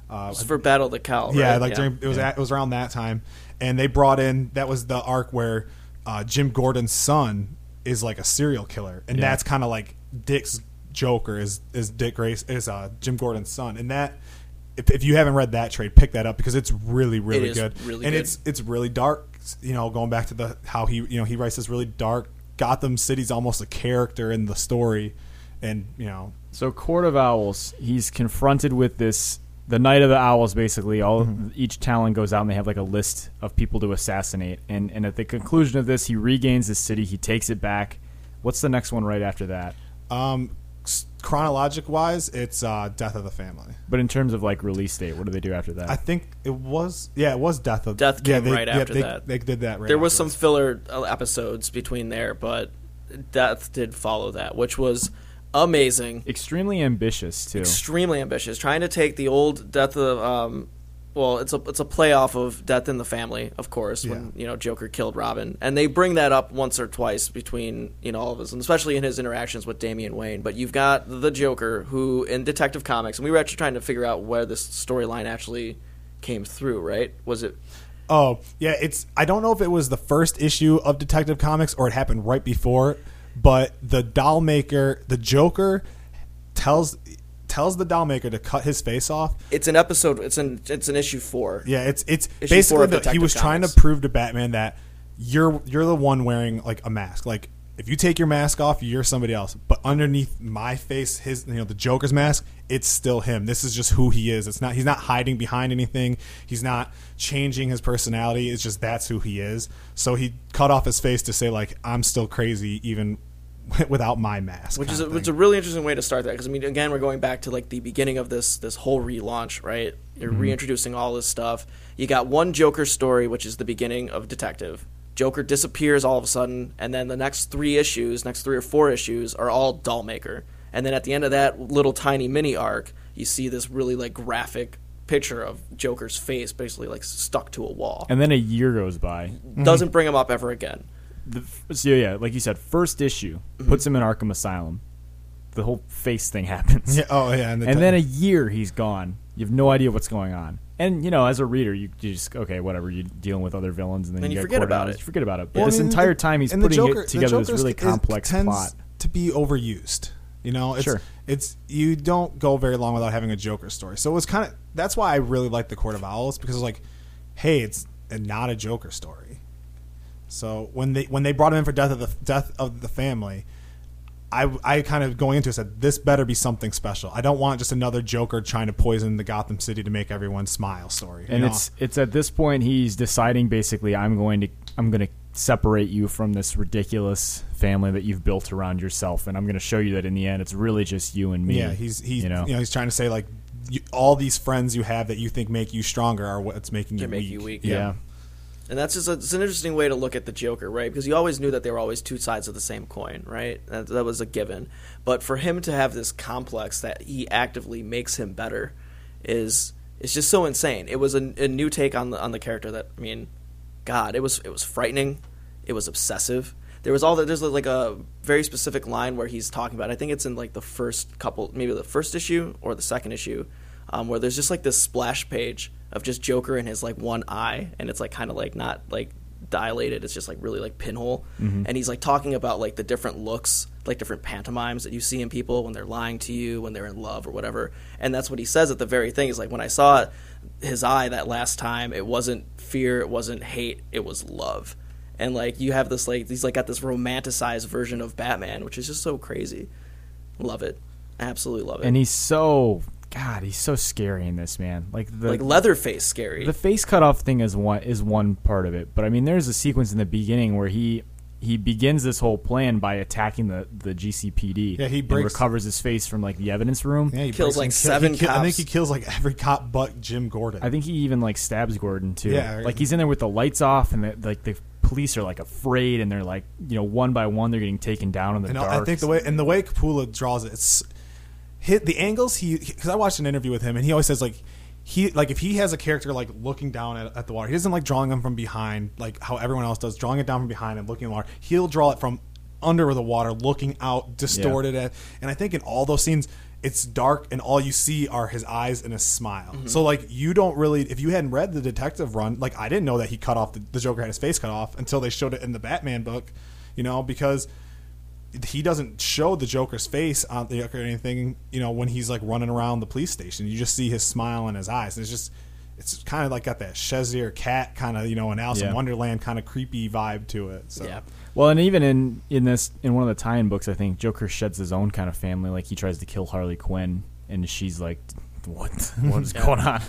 Uh, for Battle of the yeah, right? like during, it was at, it was around that time, and they brought in that was the arc where uh, Jim Gordon's son is like a serial killer, and Yeah. that's kind of like Dick's Joker is is Dick Grayson's uh, Jim Gordon's son, and that if, if you haven't read that trade, pick that up because it's really really is good, really and good. it's it's really dark. You know, going back to the how he you know he writes this really dark. Gotham City's almost a character in the story, and you know So Court of Owls, he's confronted with this the Night of the Owls basically. All Mm-hmm. each Talon goes out and they have like a list of people to assassinate. And and at the conclusion of this he regains the city, he takes it back. What's the next one right after that? um, s- chronologic wise, it's uh, Death of the Family. But in terms of like release date, what do they do after that? I think it was yeah, it was Death of Death yeah, came they, right yeah, after they, that. They did that right. there was some afterwards. filler uh, episodes between there, but Death did follow that, which was amazing, Extremely ambitious too. extremely ambitious, trying to take the old Death of. Um, well, it's a it's a playoff of Death in the Family, of course, when you know Joker killed Robin, and they bring that up once or twice between you know all of us, and especially in his interactions with Damian Wayne. But you've got the Joker, who in Detective Comics, and we were actually trying to figure out where this storyline actually came through. Right? Was it Oh yeah, it's I don't know if it was the first issue of Detective Comics or it happened right before, but the doll maker, the Joker, tells tells the doll maker to cut his face off. It's an episode. It's an it's an issue four. Yeah, it's it's Issue basically the, he was trying to prove to Batman that you're you're the one wearing like a mask. Like if you take your mask off, you're somebody else. But underneath my face, his you know the Joker's mask, it's still him. This is just who he is. It's not he's not hiding behind anything. He's not changing his personality. It's just that's who he is. So he cut off his face to say like I'm still crazy even without my mask. which is a, which is a really interesting way to start that because I mean again we're going back to like the beginning of this this whole relaunch right you're Mm-hmm. reintroducing all this stuff you got one Joker story which is the beginning of Detective Joker disappears all of a sudden and then the next three issues next three or four issues are all Dollmaker and then at the end of that little tiny mini arc you see this really like graphic picture of Joker's face basically like stuck to a wall and then a year goes by. doesn't bring him up ever again The, so yeah, like you said, first issue Mm-hmm. puts him in Arkham Asylum. The whole face thing happens. yeah. Oh yeah, and, the and then a year he's gone. You have no idea what's going on. And you know, as a reader, you, you just okay, whatever. You're dealing with other villains, and then Then you, you forget about it. You forget about it. But Well, I this mean, entire time, he's and putting Joker- it the together this really complex tends plot. to be overused. You know, it's, Sure. it's you don't go very long without having a Joker story. So it was kind of that's why I really like the Court of Owls because it's like, hey, it's not a Joker story. So when they when they brought him in for death of the death of the family, I I kind of going into it said this better be something special. I don't want just another Joker trying to poison the Gotham City to make everyone smile story. you and know? it's it's at this point he's deciding basically I'm going to I'm going to separate you from this ridiculous family that you've built around yourself, and I'm going to show you that in the end it's really just you and me. Yeah, he's he's you know. he's trying to say like you, all these friends you have that you think make you stronger are what's making you make weak. you weak, yeah. And that's just a, it's an interesting way to look at the Joker, right? Because you always knew that they were always two sides of the same coin, right? That, that was a given. But for him to have this complex that he actively makes him better is it's just so insane. It was a, a new take on the on the character that I mean, God, it was it was frightening, it was obsessive. There was all that. There's like a very specific line where he's talking about. I think it's in like the first couple, maybe the first issue or the second issue, um, where there's just like this splash page of just Joker and his like one eye, and it's like kind of like not like dilated. It's just like really like pinhole, and he's like talking about like the different looks, like different pantomimes that you see in people when they're lying to you, when they're in love or whatever. And that's what he says at the very thing. Is like when I saw his eye that last time, it wasn't fear, it wasn't hate, it was love. And like you have this like he's like got this romanticized version of Batman, which is just so crazy. Love it, absolutely love it. And he's so God, he's so scary in this man. Like the like Leatherface scary. The face cut off thing is one is one part of it, but I mean, there's a sequence in the beginning where he he begins this whole plan by attacking the the GCPD. Yeah, he and breaks- recovers his face from like the evidence room. Yeah, he Kills, breaks like, and seven he kill- I think he kills like every cop but Jim Gordon. I think he even like stabs Gordon too. Yeah. like he's in there with the lights off, and the, like the police are like afraid, and they're like you know one by one they're getting taken down in the And dark. I think the way and the way Capullo draws it, it's hit the angles he because I watched an interview with him and he always says like he like if he has a character like looking down at, at the water, he doesn't like drawing them from behind like how everyone else does, drawing it down from behind and looking at the water. He'll draw it from under the water, looking out, distorted at. And I think in all those scenes. It's dark, and all you see are his eyes and a smile. Mm-hmm. So, like, you don't really, if you hadn't read the detective run, like, I didn't know that he cut off the, the Joker had his face cut off until they showed it in the Batman book, you know, because he doesn't show the Joker's face on the or anything, you know, when he's like running around the police station. You just see his smile in his eyes. And it's just it's kind of like got that Cheshire cat kind of, you know, an Alice in Wonderland kind of creepy vibe to it. So Yeah. Well, and even in in this in one of the tie-in books, I think Joker sheds his own kind of family. Like he tries to kill Harley Quinn, and she's like, "What? What is Yeah. going on?"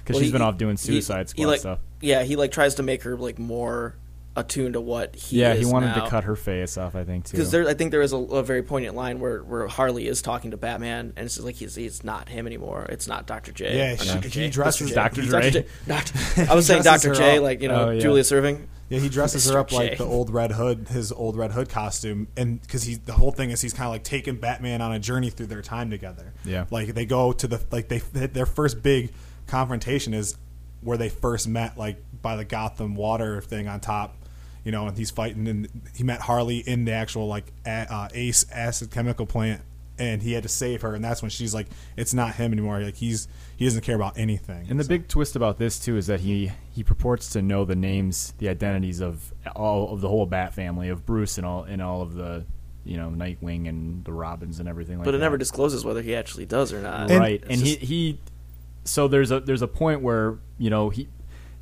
Because Well, she's he- been off doing he- Suicide he, Squad like, stuff. Yeah, he like tries to make her like more attuned to what he is. Yeah, he wanted now. to cut her face off. I think too. because I think there is a, a very poignant line where, where Harley is talking to Batman, and it's just like he's, he's not him anymore. It's not Doctor J. Yeah, she- Dr. he J. dresses- Mr. Dr. J. Doctor- I was saying Doctor J, like you know Oh, yeah. Julius Erving. Yeah, he dresses her Mr. up like the old Red Hood, his old Red Hood costume, and because he's the whole thing is he's kind of like taking Batman on a journey through their time together. Yeah. like they go to the like they their first big confrontation is where they first met, like by the Gotham water thing on top, you know, and he's fighting, and he met Harley in the actual like a, uh, Ace acid chemical plant, and he had to save her, and that's when she's like, it's not him anymore. Like he's he doesn't care about anything. And the So- big twist about this too is that he he purports to know the names, the identities of all of the whole Bat family of Bruce and all and all of the you know Nightwing and the Robins and everything like But it that. never discloses whether he actually does or not. And- right. It's And he he so there's a there's a point where you know he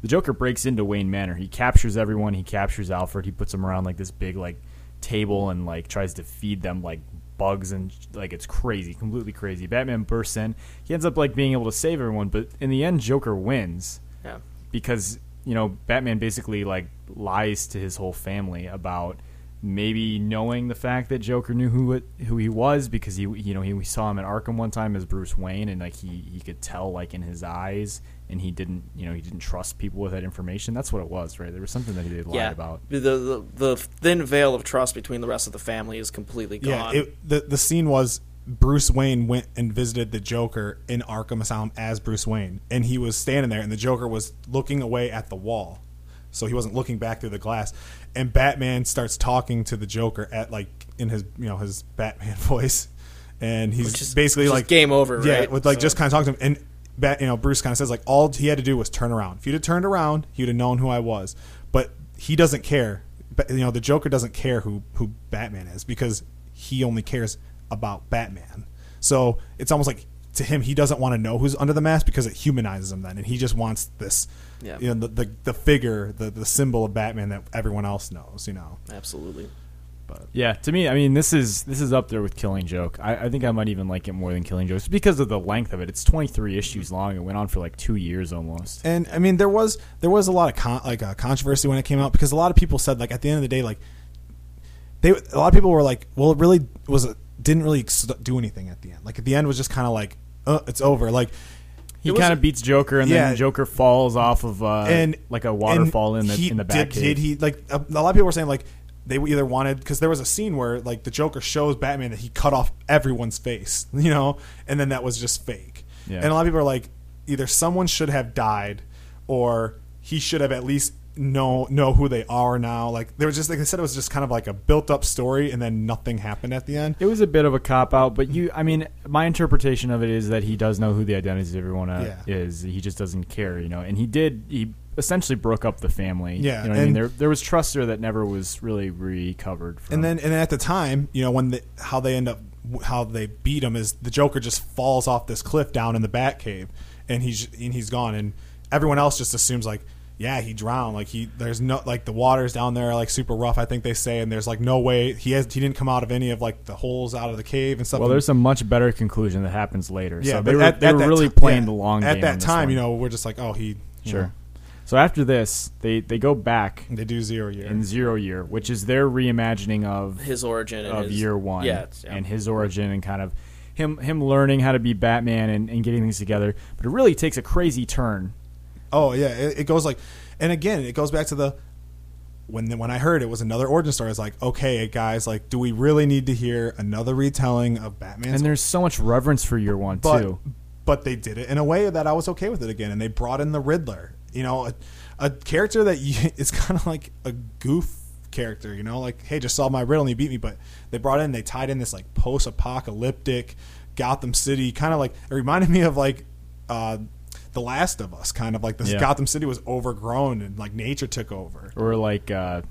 the Joker breaks into Wayne Manor. He captures everyone. He captures Alfred. He puts them around like this big like table and like tries to feed them like bugs and like it's crazy, completely crazy. Batman bursts in. He ends up like being able to save everyone, but in the end, Joker wins yeah. because you know Batman basically like lies to his whole family about maybe knowing the fact that Joker knew who it, who he was because he you know he we saw him in Arkham one time as Bruce Wayne and like he he could tell like in his eyes and he didn't you know he didn't trust people with that information. That's what it was right? There was something that he lied Yeah, about. The, the the thin veil of trust between the rest of the family is completely Yeah, gone. it, the the scene was Bruce Wayne went and visited the Joker in Arkham Asylum as Bruce Wayne, and he was standing there, and the Joker was looking away at the wall, so he wasn't looking back through the glass. And Batman starts talking to the Joker at like in his you know his Batman voice, and he's Which is- basically which like game over, Yeah, right? with like So- just kind of talking to him, and Bat, you know Bruce kind of says like all he had to do was turn around. If you'd have turned around, he would have known who I was. But he doesn't care. But you know the Joker doesn't care who who Batman is because he only cares about Batman. So it's almost like to him he doesn't want to know who's under the mask because it humanizes him then, and he just wants this, Yeah. you know, the, the the figure, the the symbol of Batman that everyone else knows. You know, Absolutely. But yeah to me I mean this is this is up there with Killing Joke I, I think I might even like it more than Killing Joke just because of the length of it it's 23 issues long it went on for like two years almost And I mean, there was there was a lot of con- like uh, controversy when it came out because a lot of people said like at the end of the day, like they a lot of people were like, well, it really was a, didn't really do anything at the end. Like at the end was just kind of like, uh, it's over. Like He kind of beats Joker, and Yeah. then Joker falls off of uh, and like a waterfall in the in the back Did, did he like a, a lot of people were saying like they either wanted because there was a scene where like the Joker shows Batman that he cut off everyone's face, you know, and then that was just fake. Yeah. And a lot of people are like, either someone should have died, or he should have at least know know who they are now. Like there was just like I said, it was just kind of like a built up story, and then nothing happened at the end. It was a bit of a cop out, but you, I mean, my interpretation of it is that he does know who the identities of everyone uh, Yeah. is. He just doesn't care, you know. And he did. He essentially broke up the family. Yeah, you know I mean. There, there was trust there that never was really recovered. From. And then, and at the time, you know, when the, how they end up, how they beat him is the Joker just falls off this cliff down in the Batcave, and he's and he's gone, and everyone else just assumes like, yeah, he drowned. Like he, there's no like the waters down there are like super rough. I think they say, and there's like no way he has he didn't come out of any of like the holes out of the cave and stuff. well, there's a much better conclusion that happens later. yeah, so they were, at, they at were really ti- playing yeah, the long game. At that time, one. you know, we're just like, oh, he, you Sure. know. So after this, they they go back They do zero year. in Zero Year, which is their reimagining of His origin and of his, year one Yeah, it's- yeah. and his origin and kind of him him learning how to be Batman and, and getting things together. But it really takes a crazy turn. Oh yeah, it, it goes like, and again, it goes back to the when when I heard it was another origin story. I was like, okay, guys, like, do we really need to hear another retelling of Batman? And there's so much reverence for year one but too. but they did it in a way that I was okay with it again, and they brought in the Riddler. You know, a, a character that you, is kind of like a goof character. You know, like hey, just solve my riddle and you beat me. But they brought in, they tied in this like post-apocalyptic Gotham City, kind of like it reminded me of like. uh the Last of Us, kind of like this Yeah. Gotham City was overgrown and like nature took over. or like uh,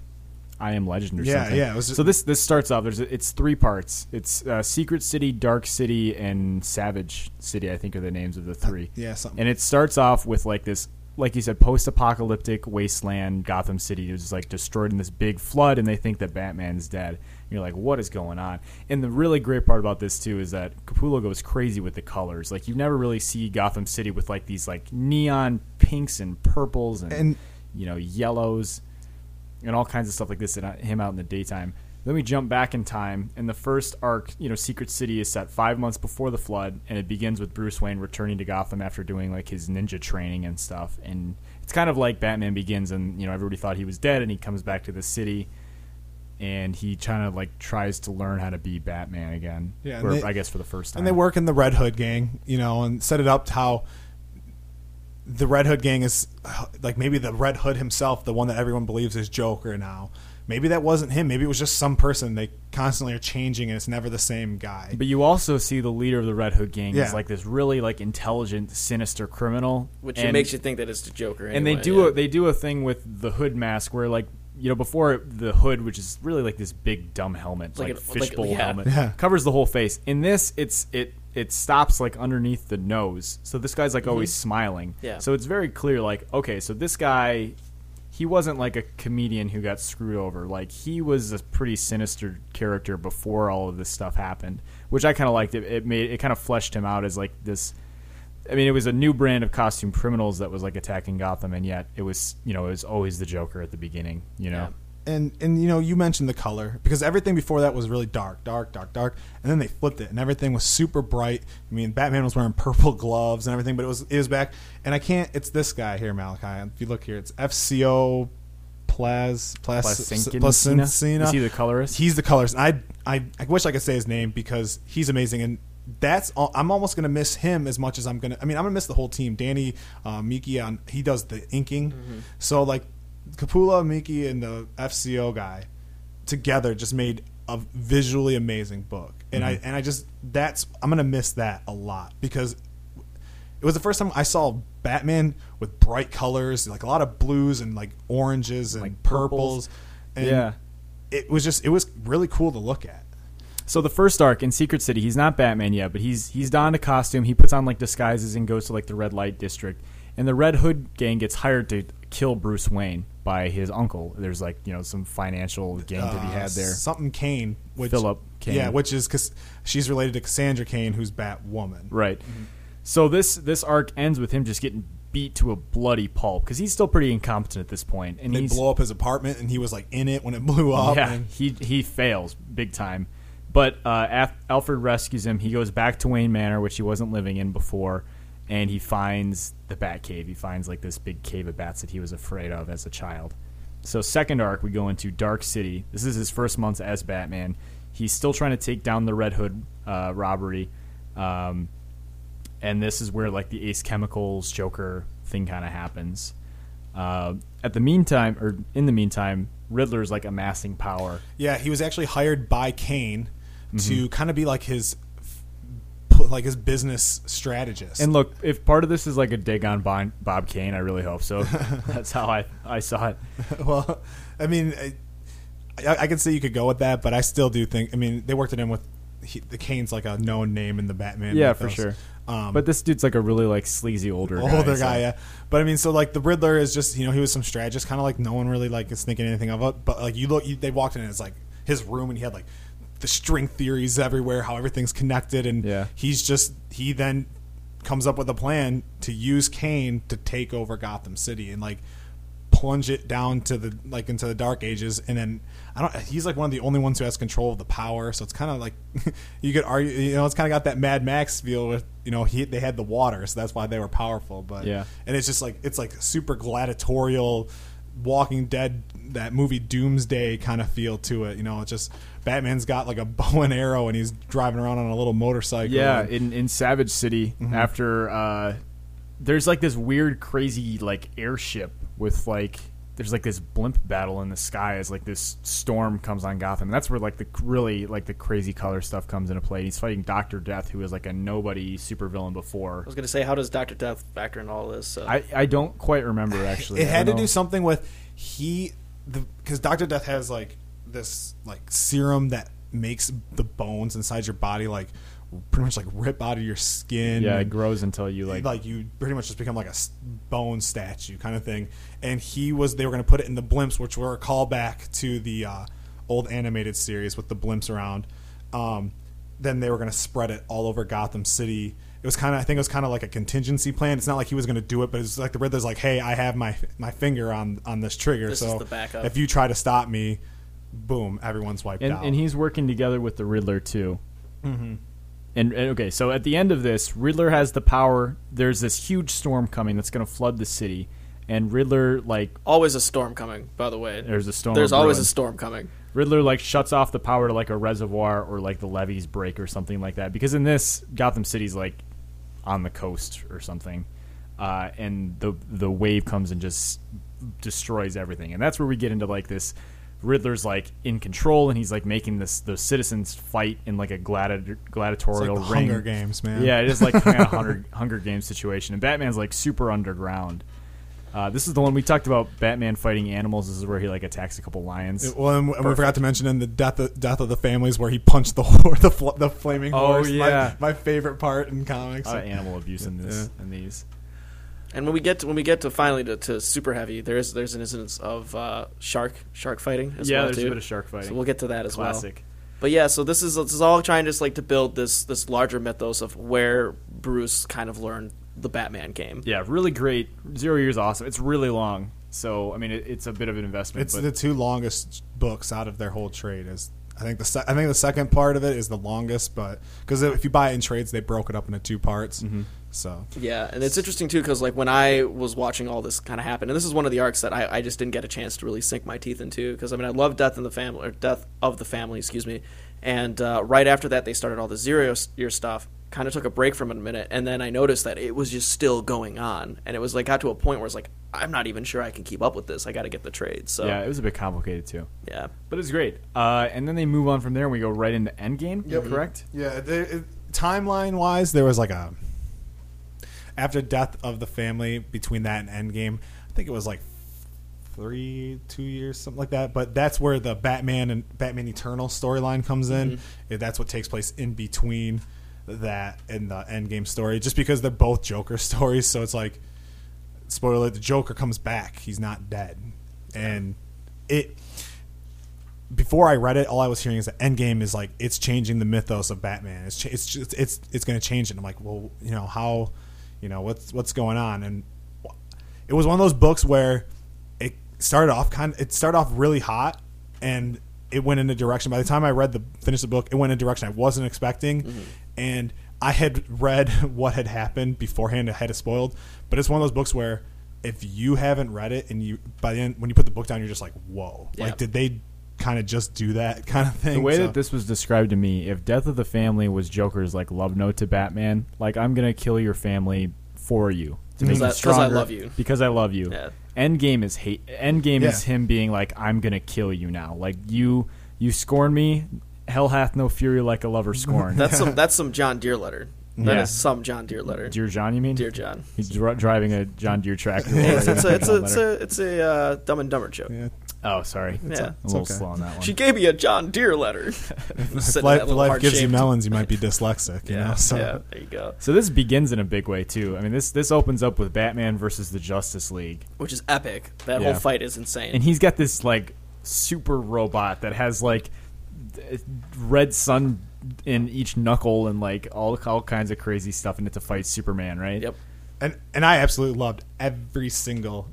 I Am Legend or Yeah, something. yeah, just- so this this starts off. There's it's three parts. It's uh, Secret City, Dark City, and Savage City. I think are the names of the three. yeah, something. And it starts off with like this, like you said, post-apocalyptic wasteland. Gotham City is like destroyed in this big flood, and they think that Batman's dead. And you're like, what is going on? And the really great part about this too is that Capullo goes crazy with the colors. Like you never really see Gotham City with like these like neon pinks and purples and, And- you know yellows and all kinds of stuff like this and uh, him out in the daytime. Then we jump back in time, and the first arc, you know, Secret City is set five months before the flood, and it begins with Bruce Wayne returning to Gotham after doing like his ninja training and stuff. And it's kind of like Batman Begins, and you know, everybody thought he was dead, and he comes back to the city, and he kind of like tries to learn how to be Batman again. Yeah, or, they- I guess for the first time. and they work in the Red Hood gang, you know, and set it up to how the Red Hood gang is like maybe the Red Hood himself, the one that everyone believes is Joker now. Maybe that wasn't him. Maybe it was just some person. They constantly are changing, and it's never the same guy. But you also see the leader of the Red Hood gang Yeah. is like this really like intelligent, sinister criminal, which and- makes you think that it's the Joker. and they do yeah. a, they do a thing with the hood mask where like you know before the hood which is really like this big dumb helmet like like, an- fishbowl like- yeah. helmet Yeah. covers the whole face in this it's it it stops like underneath the nose so this guy's like always smiling Mm-hmm. Yeah. so it's very clear like okay so this guy he wasn't like a comedian who got screwed over. Like he was a pretty sinister character before all of this stuff happened which i kind of liked. It it made it kind of fleshed him out as like this I mean, it was a new brand of costume criminals that was like attacking Gotham, and yet it was, you know, it was always the Joker at the beginning, you know. And and you know you mentioned the color because everything before that was really dark, dark, dark, dark, and then they flipped it and everything was super bright. I mean, Batman was wearing purple gloves and everything, but it was it was back. And I can't. It's this guy here, Malachi. If you look here, it's FCO Plaz Plascencia? Plascencia. Is he the colorist? He's the colorist. I I I wish I could say his name because he's amazing and. That's all, I'm almost gonna miss him as much as I'm gonna. I mean, I'm gonna miss the whole team. Danny, uh, Miki on he does the inking, Mm-hmm. so like Capullo, Miki, and the FCO guy together just made a visually amazing book, and I mm-hmm. and I just that's I'm gonna miss that a lot because it was the first time I saw Batman with bright colors, like a lot of blues and like oranges and Like purples, purples. and Yeah. it was just it was really cool to look at. So the first arc in Secret City, he's not Batman yet, but he's he's donned a costume. He puts on like disguises and goes to like the red light district. And the Red Hood gang gets hired to kill Bruce Wayne by his uncle. There's like you know some financial gain to be Uh, had there. something Kane, which, Philip Kane. yeah, which is because she's related to Cassandra Kane, who's Batwoman. Right. So this this arc ends with him just getting beat to a bloody pulp because he's still pretty incompetent at this point. and They blow up his apartment, and he was like in it when it blew up. yeah and- he he fails big time. But uh, Alfred rescues him. He goes back to Wayne Manor, which he wasn't living in before, and he finds the Bat Cave. He finds like this big cave of bats that he was afraid of as a child. So second arc, we go into Dark City. This is his first month as Batman. He's still trying to take down the Red Hood uh, robbery, um, and this is where like the Ace Chemicals Joker thing kind of happens. Uh, at the meantime, or in the meantime, Riddler's like amassing power. Yeah, he was actually hired by Kane Mm-hmm. to kind of be like his like his business strategist. And look, if part of this is like a dig on Bob, Kane, I really hope so. That's how I I saw it. well, I mean, I, I, I can see you could go with that, but I still do think. I mean, they worked it in with he, the Kane's like a known name in the Batman. Yeah, for sure. Um, But this dude's like a really like sleazy older guy. older so- guy, yeah. But I mean, so like the Riddler is just you know he was some strategist, kind of like no one really like is thinking anything of it. But like you look, you, they walked in and it's like his room, and he had like the string theories everywhere, how everything's connected, and Yeah. he's just he then comes up with a plan to use Kane to take over Gotham City, and like plunge it down to the like into the dark ages, and then I don't. He's like one of the only ones who has control of the power, so it's kind of like you could argue. You know, it's kind of got that Mad Max feel with you know he they had the water, so that's why they were powerful. But Yeah. and it's just like it's like super gladiatorial. Walking Dead, that movie Doomsday kind of feel to it. You know, it's just Batman's got like a bow and arrow, and he's driving around on a little motorcycle. Yeah, and- in in Savage City, after uh, there's like this weird, crazy like airship with like there's like this blimp battle in the sky as like this storm comes on Gotham. And that's where like the really like the crazy color stuff comes into play. He's fighting Doctor Death, who is like a nobody supervillain before. I was gonna say, how does Doctor Death factor in all this? Uh, I, I don't quite remember actually. it had to don't do know. something with he the because Doctor Death has like this like serum that makes the bones inside your body like pretty much like rip out of your skin. Yeah, it grows until you like. like you pretty much just become like a bone statue kind of thing. And he was they were going to put it in the blimps, which were a callback to the uh, old animated series with the blimps around. Um, then they were going to spread it all over Gotham City. It was kind of I think it was kind of like a contingency plan. It's not like he was going to do it, but it's like the Riddler's like, hey, I have my my finger on on this trigger, This so is the backup. if you try to stop me, boom, everyone's wiped and, out. and he's working together with the Riddler too. Mm-hmm. And, and okay, so at the end of this, Riddler has the power. There's this huge storm coming that's going to flood the city, and Riddler like always a storm coming. By the way, there's a storm. There's always a storm coming. Riddler like shuts off the power to like a reservoir or like the levees break or something like that. Because in this, Gotham City's like on the coast or something, uh, and the the wave comes and just destroys everything. And that's where we get into like this. Riddler's like in control, and he's like making this the citizens fight in like a gladi- It's gladiatorial like ring. Hunger Games, man. Yeah, it is like kind of Hunger, Hunger Games situation, and Batman's like super underground. Uh, this is the one we talked about. Batman fighting animals. This is where he like attacks a couple lions. Well, and we forgot to mention in the death of, death of the families where he punched the horse, the, fl- the flaming Oh, horse. yeah. my, my favorite part in comics. a lot of animal abuse in this in these. And when we get to, when we get to finally to, to super heavy, there's there's an instance of uh, shark shark fighting as yeah, well there's too. a bit of shark fighting. So we'll get to that as well. Classic. But yeah, so this is this is all trying just like to build this this larger mythos of where Bruce kind of learned the Batman game. Yeah, really great. Zero Years awesome. It's really long, so I mean it, it's a bit of an investment. It's but the two longest books out of their whole trade. Is I think the se- I think the second part of it is the longest, but because if you buy it in trades, they broke it up into two parts. Mm-hmm. So Yeah, and it's interesting too because like when I was watching all this kind of happen, and this is one of the arcs that I, I just didn't get a chance to really sink my teeth into because I mean I love Death in the Family or Death of the Family, excuse me, and uh, right after that they started all the zero year stuff. Kind of took a break from it a minute, and then I noticed that it was just still going on, and it was like got to a point where it's like I'm not even sure I can keep up with this. I got to get the trade. So yeah, it was a bit complicated too, yeah. but it's great. Uh, and then they move on from there, and we go right into Endgame. Yep. Correct. yeah, the, it, timeline wise, there was like a after death of the family between that and Endgame. I think it was like three, two years, something like that. But that's where the Batman and Batman Eternal storyline comes in. Mm-hmm. Yeah, That's what takes place in between that and the Endgame story. Just because they're both Joker stories, so it's like spoiler: alert, the Joker comes back. He's not dead, and it. Before I read it, all I was hearing is that Endgame is like it's changing the mythos of Batman. It's it's just, it's it's going to change it. I'm like, well, you know how, you know what's what's going on, and it was one of those books where it started off kind of, it started off really hot and it went in a direction. By the time i read the finished the book it went in a direction i wasn't expecting. Mm-hmm. And i had read what had happened beforehand had it spoiled but it's one of those books where if you haven't read it and you by the end when you put the book down you're just like whoa. Yeah. like did they kind of just do that kind of thing The way So- that this was described to me, if Death of the Family was Joker's like love note to Batman, like I'm gonna kill your family for you to make Because I- you 'cause I love you. because I love you. Yeah. Endgame is hate. Endgame Yeah. is him being like, I'm gonna kill you now. Like you, you scorn me. Hell hath no fury like a lover scorn. That's some that's some John Deere letter. That is Yeah. some John Deere letter. Dear John, you mean? Dear John. He's dri- driving a John Deere tractor. Hey, it's, it's a it's a it's a, it's a uh, Dumb and Dumber joke. yeah. Oh, sorry. Yeah. a little okay. slow on that one. She gave me a John Deere letter. if life, if life gives you melons you might be dyslexic you Yeah, know so yeah, there you go. so this begins in a big way too. I mean, this this opens up with Batman versus the Justice League. Which is epic. That Yeah. whole fight is insane. and he's got this like super robot that has like red sun in each knuckle and like all all kinds of crazy stuff in it to fight Superman, right? yep. and and I absolutely loved every single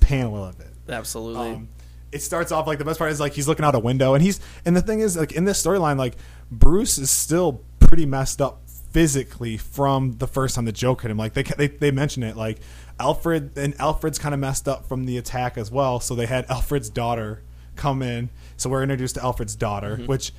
panel of it. Absolutely. Um, it starts off like the best part is like he's looking out a window and he's and the thing is like in this storyline like Bruce is still pretty messed up physically from the first time the Joker hit him. Like they they they mention it like Alfred and Alfred's kind of messed up from the attack as well. So they had Alfred's daughter come in. So we're introduced to Alfred's daughter, Mm-hmm. which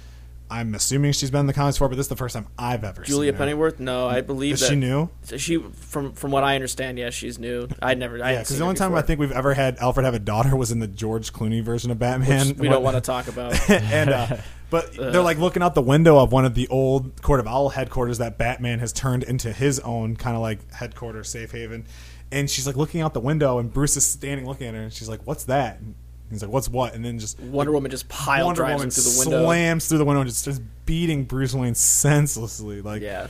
I'm assuming she's been in the comics before, but this is the first time I've ever Julia seen. Pennyworth? No, I believe Is that she new? She from from what I understand, yes, she's new. I'd never. I Yeah, because the only time I think we've ever had Alfred have a daughter was in the George Clooney version of Batman. we don't want to talk about. and uh, but they're like looking out the window of one of the old Court of Owl headquarters that Batman has turned into his own kind of like headquarters, safe haven. And she's like looking out the window, and Bruce is standing looking at her, and she's like, "What's that?" And he's like, "What's what?" And then just Wonder Woman just pile Wonder drives Woman him through the window. slams through the window, and just starts beating Bruce Wayne senselessly. Like, Yeah.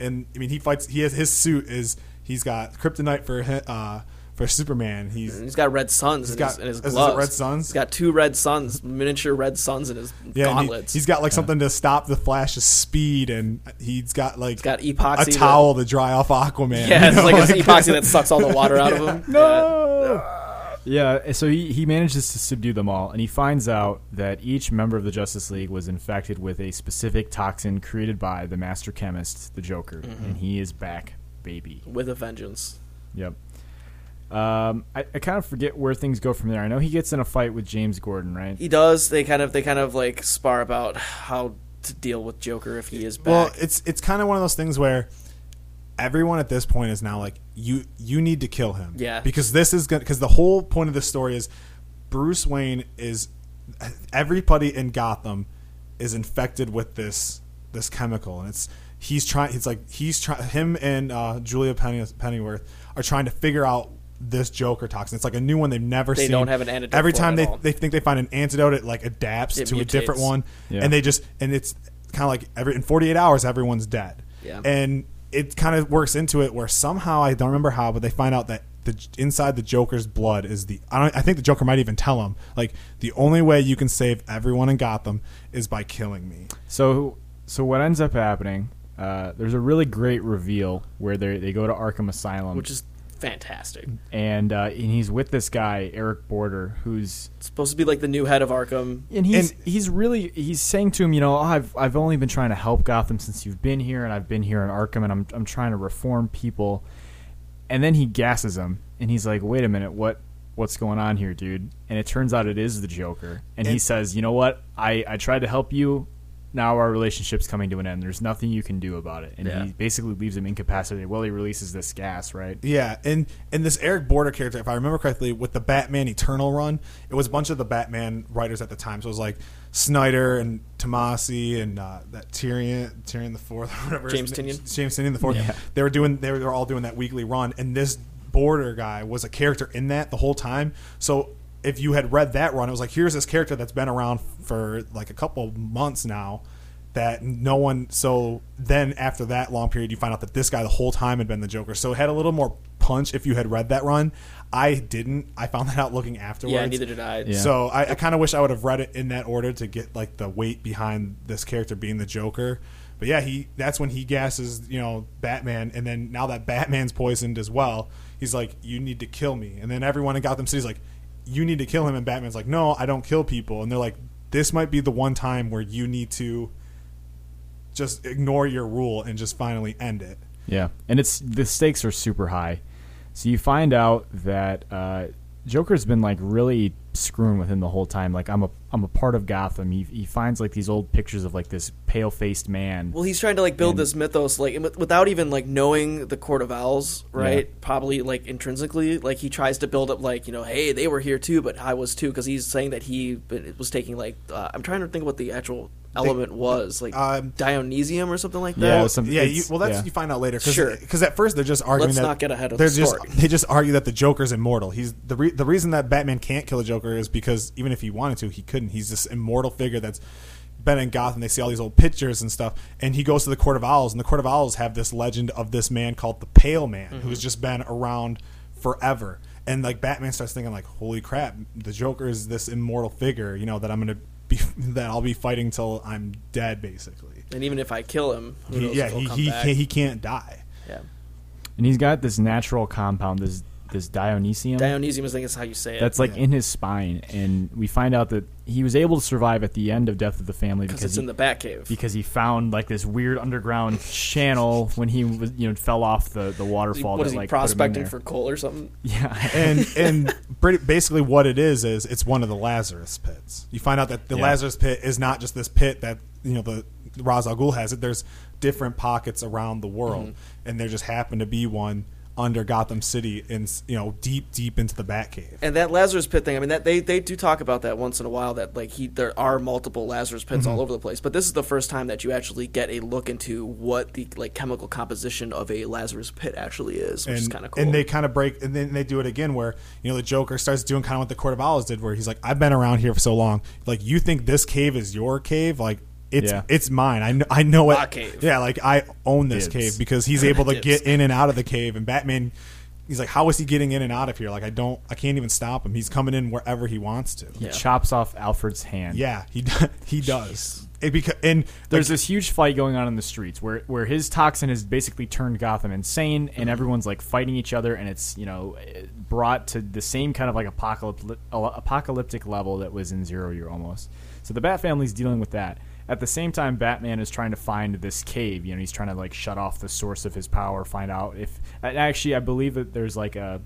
and I mean, he fights. He has his suit is he's got kryptonite for hi- uh, for Superman. He's He's got red suns in, got- his, in his is it gloves. red suns? He's got two red suns, miniature red suns in his Yeah, and he, gauntlets. has got like something to stop the Flash's speed, and he's got like He's got epoxy a to- towel to dry off Aquaman. yeah, you it's know, like an epoxy that sucks all the water out of him. No. Yeah, so he, he manages to subdue them all, and he finds out that each member of the Justice League was infected with a specific toxin created by the master chemist, the Joker, and he is back, baby. With a vengeance. Yep. Um, I, I kind of forget where things go from there. I know he gets in a fight with James Gordon, right? He does. They kind of they kind of like spar about how to deal with Joker if he is back. Well, it's it's kind of one of those things where everyone at this point is now like you you need to kill him. Yeah. Because this is gonna because the whole point of the story is Bruce Wayne is everybody in Gotham is infected with this this chemical and it's he's trying it's like he's trying him and uh, Julia Penny, Pennyworth are trying to figure out this Joker toxin. It's like a new one they've never They seen. They don't have an antidote Every for it time they all. they think they find an antidote, it like adapts It to a different one, Yeah. and they just and it's kind of like every in 48 hours everyone's dead. Yeah. And it kind of works into it where somehow I don't remember how, but they find out that the inside the Joker's blood is the I don't I think the Joker might even tell him like the only way you can save everyone in Gotham is by killing me. So, so what ends up happening? Uh, there's a really great reveal where they they go to Arkham Asylum, which is fantastic. and uh, and he's with this guy Eric Border, who's supposed to be like the new head of Arkham. and he's And- he's really he's saying to him, you know, "Oh, I've I've only been trying to help Gotham since you've been here, and I've been here in Arkham, and I'm I'm trying to reform people. And then he gasses him, and he's like, "Wait a minute, what what's going on here, dude?" And it turns out it is the Joker, and he says, "You know what? I I tried to help you." Now our relationship's coming to an end. There's nothing you can do about it, and Yeah. he basically leaves him incapacitated while he releases this gas. Right? Yeah, and and this Eric Border character, if I remember correctly, with the Batman Eternal run, it was a bunch of the Batman writers at the time. So it was like Snyder and Tomasi and uh, that Tyrion, Tyrion the Fourth, whatever. his James name- Tynion? James Tynion the Fourth. Yeah. They were doing, they were all doing that weekly run, and this Border guy was a character in that the whole time. So if you had read that run, it was like here's this character that's been around for like a couple months now. That no one. So then, after that long period, you find out that this guy the whole time had been the Joker. So it had a little more punch if you had read that run. I didn't. I found that out looking afterwards. Yeah, neither did I. Yeah. So I, I kind of wish I would have read it in that order to get like the weight behind this character being the Joker. But yeah, he that's when he gasses, you know, Batman, and then now that Batman's poisoned as well, he's like, "You need to kill me." And then everyone in Gotham City's like, "You need to kill him," and Batman's like, "No, I don't kill people." And they're like, "This might be the one time where you need to just ignore your rule and just finally end it." Yeah, and it's the stakes are super high. So you find out that uh, Joker's been like really screwing with him the whole time. Like I'm a I'm a part of Gotham. He he finds like these old pictures of like this pale faced man. Well, he's trying to like build And- this mythos, like without even like knowing the Court of Owls, right? Yeah. Probably like intrinsically, like he tries to build up, like you know, hey, they were here too, but I was too, because he's saying that he was taking like uh, I'm trying to think what the actual element was, like Um, Dionysium or something like that. Yeah, Well, some- yeah, you, well, that's yeah. you find out later. Cause, Sure. Because at first they're just arguing Let's that not get ahead of they're the just story. they just argue that the Joker's immortal. He's the re- the reason that Batman can't kill the Joker is because even if he wanted to, he couldn't. He's this immortal figure that's been in Gotham. They see all these old pictures and stuff, and he goes to the Court of Owls, and the Court of Owls have this legend of this man called the Pale Man, Mm-hmm. who's just been around forever. And like Batman starts thinking like, holy crap, the Joker is this immortal figure, you know, that I'm gonna be that I'll be fighting till I'm dead, basically. and even if I kill him, who He, yeah, if he'll he come he back. he can't die. yeah. and he's got this natural compound, this this Dionysium. Dionysium, I think is how you say it. that's like Yeah. in his spine, and we find out that he was able to survive at the end of Death of the Family because because it's he, in the Batcave. because he found like this weird underground channel when he was you know fell off the the waterfall. what that, is he like, put him in prospecting there. for coal or something? Yeah, and and pretty- basically what it is is it's one of the Lazarus pits. You find out that the Yeah. Lazarus pit is not just this pit that you know the Ra's al Ghul has it. There's different pockets around the world, Mm-hmm. and there just happened to be one under Gotham City, in you know deep deep into the Batcave. And that Lazarus pit thing, I mean, that they, they do talk about that once in a while. That like he there are multiple Lazarus pits Mm-hmm. all over the place, but this is the first time that you actually get a look into what the like chemical composition of a Lazarus pit actually is, which is kind of cool. and they kind of break and then they do it again where you know the joker starts doing kind of what the court of owls did where he's like i've been around here for so long like you think this cave is your cave like it's Yeah. it's mine i know i know it My cave. yeah like i own this Dibs. cave because he's able to Dibs. get in and out of the cave and batman he's like how is he getting in and out of here like i don't i can't even stop him he's coming in wherever he wants to he Yeah. chops off Alfred's hand. yeah he do- he does it beca- and There's like, this huge fight going on in the streets where where his toxin has basically turned Gotham insane, and mm-hmm. everyone's like fighting each other, and it's you know eh, brought to the same kind of like apocalyptic apocalyptic level that was in Zero Year almost. So the Bat family's dealing with that. At the same time, Batman is trying to find this cave. You know, he's trying to like shut off the source of his power, find out if. Actually, I believe that there's like a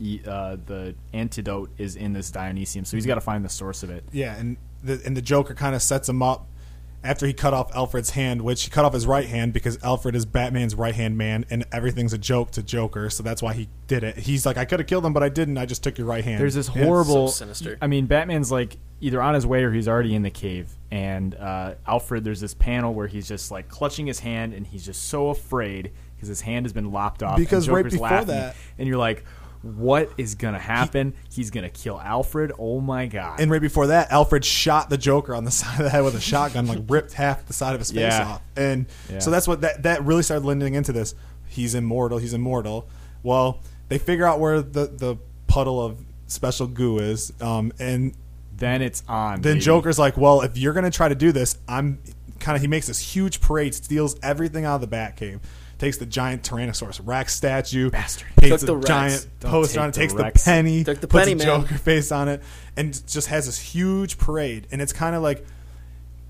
Uh, the antidote is in this Dionysium, so he's got to find the source of it. Yeah, and the and the Joker kind of sets him up after he cut off Alfred's hand, which he cut off his right hand because Alfred is Batman's right hand man, and everything's a joke to Joker, so that's why he did it. He's like, I could have killed him, but I didn't. I just took your right hand. There's this horrible. So sinister. I mean, Batman's like either on his way or he's already in the cave. And uh, Alfred, there's this panel where he's just like clutching his hand, and he's just so afraid because his hand has been lopped off. and Because right before laughing, that- and you're like, what is gonna happen? he's gonna kill Alfred. Oh my god! And right before that, Alfred shot the Joker on the side of the head with a shotgun, like ripped half the side of his face Yeah. off. And Yeah. so that's what that that really started lending into this. He's immortal. He's immortal. Well, they figure out where the the puddle of special goo is, um, and then it's on. then baby. Joker's like, "Well, if you're gonna try to do this, I'm kind of." He makes this huge parade, steals everything out of the Batcave, takes the giant Tyrannosaurus Rex statue, Bastard. paints Took the a Rex. giant Don't poster take on it, the takes Rex. the penny, Took the puts penny, a man. Joker face on it, and just has this huge parade. And it's kind of like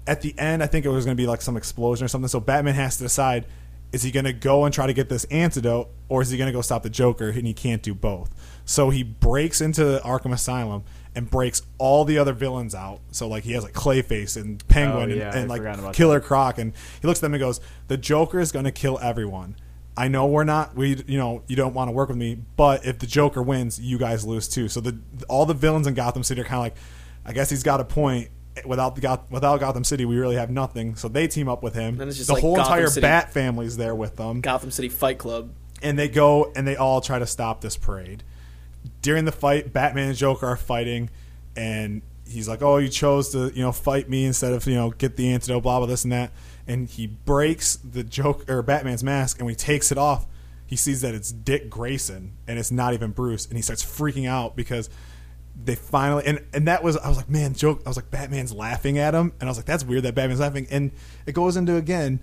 at the end, I think it was going to be like some explosion or something. So Batman has to decide: is he going to go and try to get this antidote, or is he going to go stop the Joker? And he can't do both. So he breaks into the Arkham Asylum and breaks all the other villains out. So like he has like Clayface and Penguin Oh, yeah, and, and like forgot about Killer Croc, and he looks at them and goes, "The Joker is going to kill everyone." I know we're not we you know you don't want to work with me, but if the Joker wins, you guys lose too. So the all the villains in Gotham City are kind of like, I guess he's got a point. Without the Goth- without Gotham City, we really have nothing. So they team up with him. Then it's just the like whole Gotham entire City- Bat family's there with them, Gotham City Fight Club. and they go and they all try to stop this parade. During the fight, Batman and Joker are fighting, and he's like, "Oh, you chose to you know fight me instead of you know get the antidote, blah blah this and that." And he breaks the Joker or Batman's mask, and when he takes it off, he sees that it's Dick Grayson, and it's not even Bruce, and he starts freaking out because they finally and and that was I was like, man, joke. I was like, Batman's laughing at him, and I was like, that's weird that Batman's laughing, and it goes into again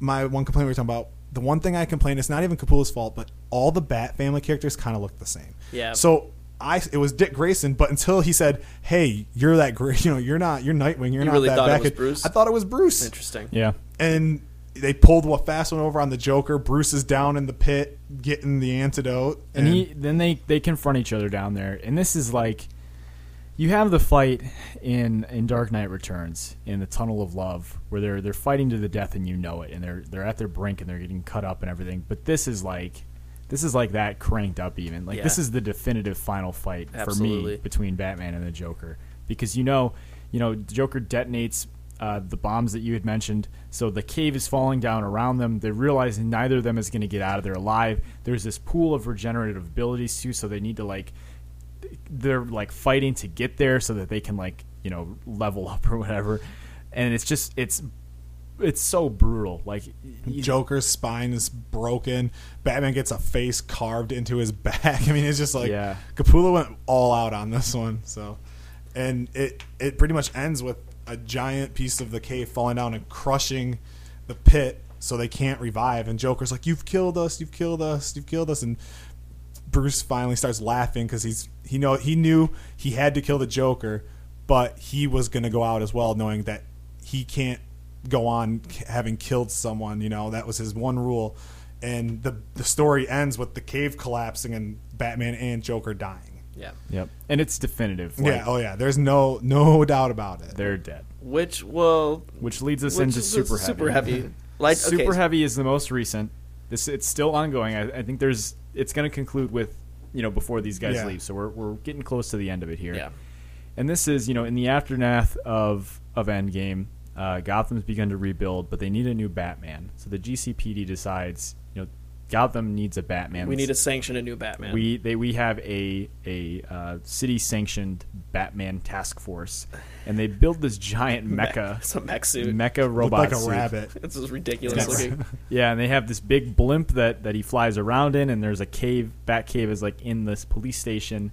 my one complaint we were talking about. The one thing I complain, it's not even Capullo's fault, but all the Bat family characters kind of look the same. Yeah. So I, it was Dick Grayson, but until he said, "Hey, you're that great, you know, you're not, you're Nightwing, you're You not really that thought it was. Bruce? I thought it was Bruce Interesting. yeah. and they pulled what fast one over on the Joker. Bruce is down in the pit getting the antidote, and he then they they confront each other down there and this is like you have the fight in in Dark Knight Returns in the Tunnel of Love where they're they're fighting to the death and you know it and they're they're at their brink and they're getting cut up and everything but this is like this is like that cranked up even like this is the definitive final fight for me between Batman and the Joker because you know you know Joker detonates uh, the bombs that you had mentioned. So the cave is falling down around them. They realize neither of them is going to get out of there alive. There's this pool of regenerative abilities too, so they need to like they're like fighting to get there so that they can like you know level up or whatever. And it's just it's it's so brutal. Like Joker's spine is broken. Batman gets a face carved into his back. I mean, it's just like Yeah. Capullo went all out on this one. So, and it it pretty much ends with a giant piece of the cave falling down and crushing the pit, so they can't revive. And Joker's like, "You've killed us. You've killed us. You've killed us." And Bruce finally starts laughing because he's he know he knew he had to kill the Joker, but he was going to go out as well, knowing that he can't go on having killed someone. You know that was his one rule, and the the story ends with the cave collapsing and Batman and Joker dying. Yeah. Yep. And it's definitive. Like, yeah, oh yeah. There's no no doubt about it. They're dead. Which will Which leads us which into super heavy. super heavy. Like okay, Super Heavy is the most recent. This it's still ongoing. I, I think there's it's going to conclude with you know before these guys Yeah. leave. So we're we're getting close to the end of it here. Yeah. And this is you know in the aftermath of of Endgame, uh, Gotham's begun to rebuild, but they need a new Batman. So the GCPD decides you know Gotham needs a Batman. We need to sanction a new Batman. We they we have a a uh, city sanctioned Batman task force, and they build this giant mecha It's a mech suit. mecha Looked robot like a suit. rabbit. It's just ridiculous Yes. looking. Yeah, and they have this big blimp that, that he flies around in, and there's a cave. Bat cave is like in this police station.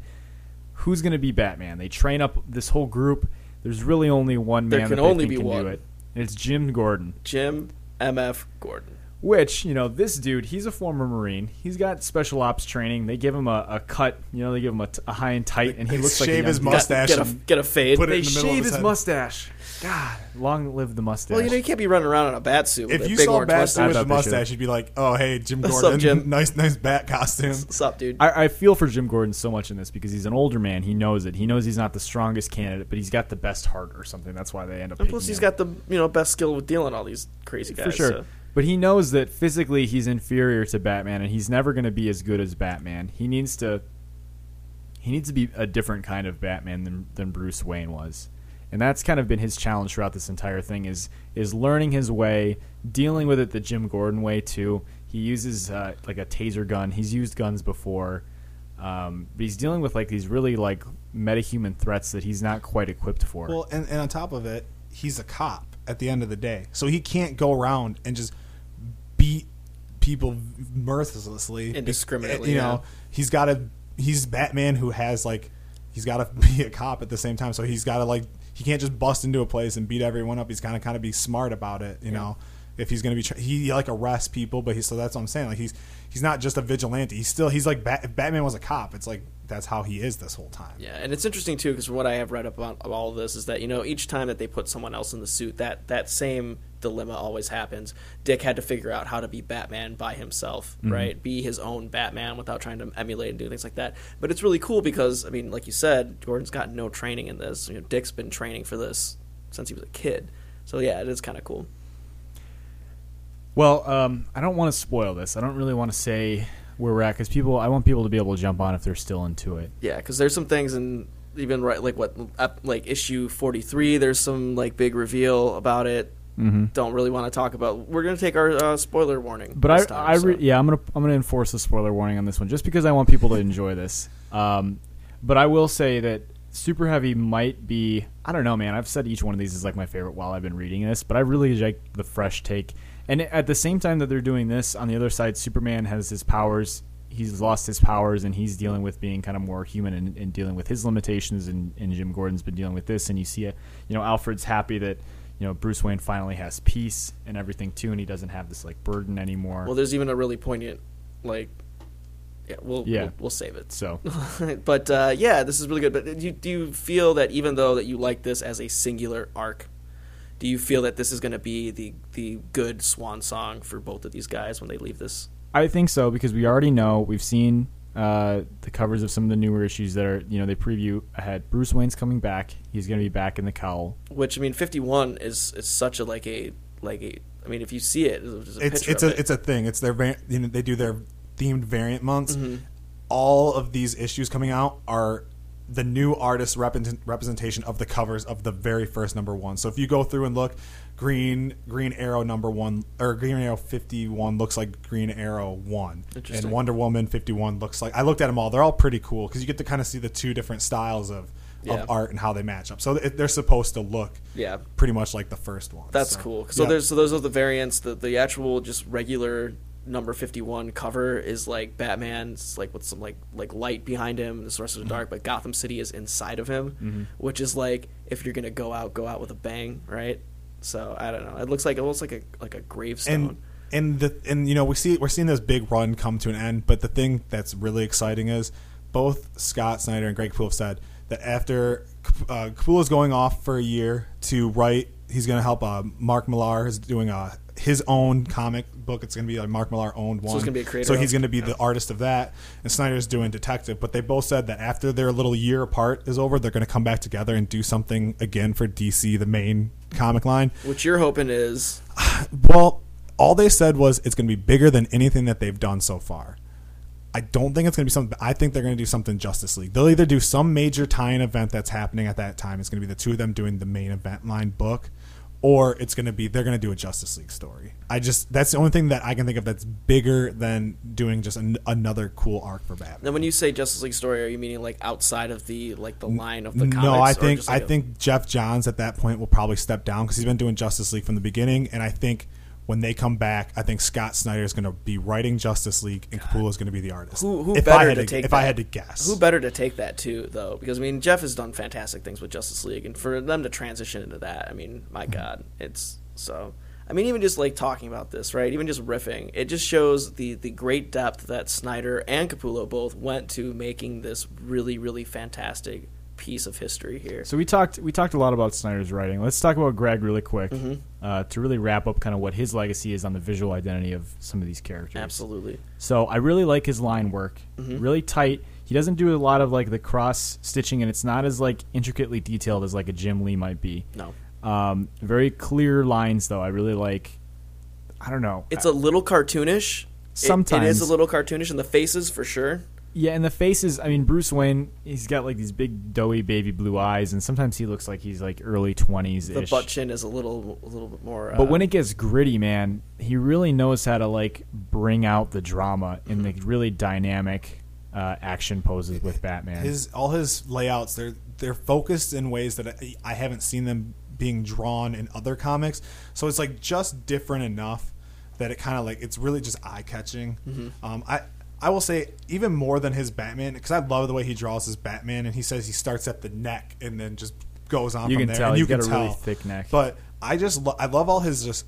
Who's going to be Batman? They train up this whole group. There's really only one There man can that they only think be can one. do it. And it's Jim Gordon. Jim M.F. Gordon. Which you know, this dude, he's a former Marine. He's got special ops training. They give him a, a cut. You know, they give him a, t- a high and tight, and he They looks like a shave his young- Got- mustache. Get, a get a fade. put it They in the middle of shave his his mustache. God, long live the mustache. well, you know, you can't be running around in a bat suit. If you big saw orange Bat. Suit with a mustache, you'd be like, "Oh, hey, Jim What's Gordon, up, Jim? nice, nice bat costume." What's up, dude? I, I feel for Jim Gordon so much in this because he's an older man. He knows it. He knows he's not the strongest candidate, but he's got the best heart or something. That's why they end up. and picking plus, he's him. got the you know best skill with dealing all these crazy guys. for sure. so- But he knows that physically he's inferior to Batman, and he's never going to be as good as Batman. He needs to. He needs to be a different kind of Batman than than Bruce Wayne was, and that's kind of been his challenge throughout this entire thing is is learning his way, dealing with it the Jim Gordon way too. He uses uh, like a taser gun. He's used guns before, um, but he's dealing with like these really like metahuman threats that he's not quite equipped for. Well, and, and on top of it, he's a cop at the end of the day, so he can't go around and just beat people mercilessly, Indiscriminately, You yeah. know, he's got to. He's Batman who has like, he's got to be a cop at the same time. So he's got to like, he can't just bust into a place and beat everyone up. He's kind of kind of be smart about it. You know, if he's going to be, tra- he like arrests people, but he so that's what I'm saying. Like he's he's not just a vigilante. He's still he's like Bat, if Batman was a cop. It's like that's how he is this whole time. Yeah, and it's interesting too because what I have read about, all of this is that you know each time that they put someone else in the suit, that that same dilemma always happens. Dick had to figure out how to be Batman by himself, right? Be his own Batman without trying to emulate and do things like that. But it's really cool because I mean, like you said, Gordon's got no training in this. You know, Dick's been training for this since he was a kid. So yeah, it is kind of cool. Well, um, I don't want to spoil this. I don't really want to say where we're at because people. I want people to be able to jump on if they're still into it. Yeah, because there's some things in even right like what like issue 43. There's some like big reveal about it. Mm-hmm. Don't really want to talk about. We're gonna take our uh, spoiler warning. But I, time, I so. re- yeah, I'm gonna I'm gonna enforce a spoiler warning on this one just because I want people to enjoy this. Um, but I will say that Super Heavy might be. I don't know, man. I've said each one of these is like my favorite while I've been reading this, but I really like the fresh take. And at the same time that they're doing this, on the other side, Superman has his powers. He's lost his powers, and he's dealing with being kind of more human and, and dealing with his limitations. And, and Jim Gordon's been dealing with this, and you see it. You know, Alfred's happy that you know Bruce Wayne finally has peace and everything too, and he doesn't have this like burden anymore. Well, there's even a really poignant, like, yeah, we'll Yeah. we'll, we'll save it. so but uh, yeah, this is really good. But do you, do you feel that even though that you like this as a singular arc, do you feel that this is going to be the the good swan song for both of these guys when they leave this? I think so because we already know we've seen uh, the covers of some of the newer issues that are you know they preview ahead. Bruce Wayne's coming back. He's going to be back in the cowl. Which I mean, 51 is is such a like a like a. I mean, if you see it, there's a it's picture it's of a it. it's a thing. It's their you know, they do their themed variant months. Mm-hmm. All of these issues coming out are the new artist represent- representation of the covers of the very first number one. So if you go through and look, Green Green Arrow number one or Green Arrow fifty one looks like Green Arrow one, and Wonder Woman fifty one looks like. I looked at them all. They're all pretty cool because you get to kind of see the two different styles of. Yeah. Of art and how they match up, so they're supposed to look Yeah. pretty much like the first one. That's So, cool. So yeah. there's so those are the variants. The the actual just regular number fifty one cover is like Batman's like with some like like light behind him. and The Mm-hmm. of the dark, but Gotham City is inside of him, which is like if you're gonna go out, go out with a bang, right? So I don't know. It looks like almost like a like a gravestone. and and the and you know we see we're seeing this big run come to an end. But the thing that's really exciting is both Scott Snyder and Greg Capullo have said that after uh, Capullo's going off for a year to write, he's going to help. Uh, Mark Millar is doing a his own comic book. It's going to be like Mark Millar owned one. it's gonna be a creator So he's going to be the artist of that, and Snyder's doing detective. But they both said that after their little year apart is over, they're going to come back together and do something again for DC, the main comic line. What you're hoping is Well, all they said was it's going to be bigger than anything that they've done so far. I don't think it's going to be something. I think they're going to do something Justice League. They'll either do some major tie-in event that's happening at that time. It's going to be the two of them doing the main event line book, or it's going to be they're going to do a Justice League story. I just that's the only thing that I can think of that's bigger than doing just an, another cool arc for Batman. Then when you say Justice League story, are you meaning like outside of the like the line of the comics? no, I think like, I a- think Geoff Johns at that point will probably step down because he's been doing Justice League from the beginning, and I think when they come back, I think Scott Snyder is going to be writing Justice League, and Capullo is going to be the artist. who who if better I had to take if that? I had to guess, Who better to take that too, though? Because I mean, Geoff has done fantastic things with Justice League, and for them to transition into that, I mean, my Mm-hmm. God, it's so. I mean, even just like talking about this, right? Even just riffing, it just shows the the great depth that Snyder and Capullo both went to making this really, really fantastic piece of history here. So we talked we talked a lot about Snyder's writing. Let's talk about Greg really quick Mm-hmm. uh, to really wrap up kind of what his legacy is on the visual identity of some of these characters. Absolutely. So I really like his line work. Mm-hmm. Really tight. He doesn't do a lot of like the cross stitching, and it's not as like intricately detailed as like a Jim Lee might be. No, Um, very clear lines though. I really like. I don't know. it's a little cartoonish. It- it Sometimes. is a little cartoonish in the faces for sure. Yeah, and the faces. I mean, Bruce Wayne. He's got like these big, doughy, baby blue eyes, and sometimes he looks like he's like early twenties The ish. butt chin is a little, a little bit more. But uh, when it gets gritty, man, he really knows how to like bring out the drama in the really dynamic uh, action poses with Batman. his all his layouts they're they're focused in ways that I, I haven't seen them being drawn in other comics. So it's like just different enough that it kind of like it's really just eye catching. Mm-hmm. Um, I I will say even more than his Batman because I love the way he draws his Batman and he says he starts at the neck and then just goes on You from can there. tell and you got can a really tell. thick neck. But I just lo- I love all his just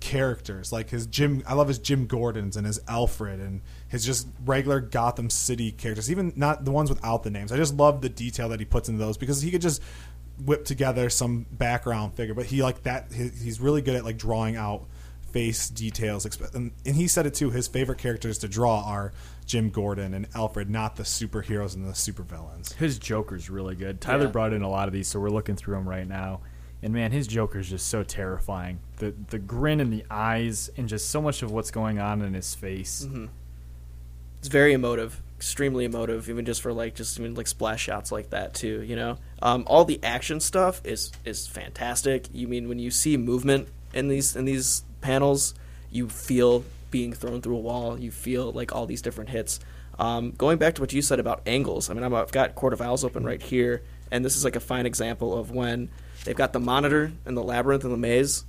characters like his Jim I love his Jim Gordons and his Alfred and his just regular Gotham City characters even not the ones without the names I just love the detail that he puts into those because he could just whip together some background figure but he like that he, he's really good at like drawing out face details and, and he said it too his favorite characters to draw are Jim Gordon and Alfred not the superheroes and the supervillains His Joker's really good. Tyler Yeah. brought in a lot of these, so we're looking through them right now. And man, his Joker's just so terrifying. The the grin in the eyes and just so much of what's going on in his face. Mm-hmm. it's very emotive, extremely emotive, even just for like just even like splash shots like that too. You know, um, all the action stuff is is fantastic. You mean when you see movement in these in these panels, you feel being thrown through a wall. You feel like all these different hits. Um, going back to what you said about angles, I mean, I've got Court of Owls open right here, and this is like a fine example of when they've got the monitor and the labyrinth and the maze,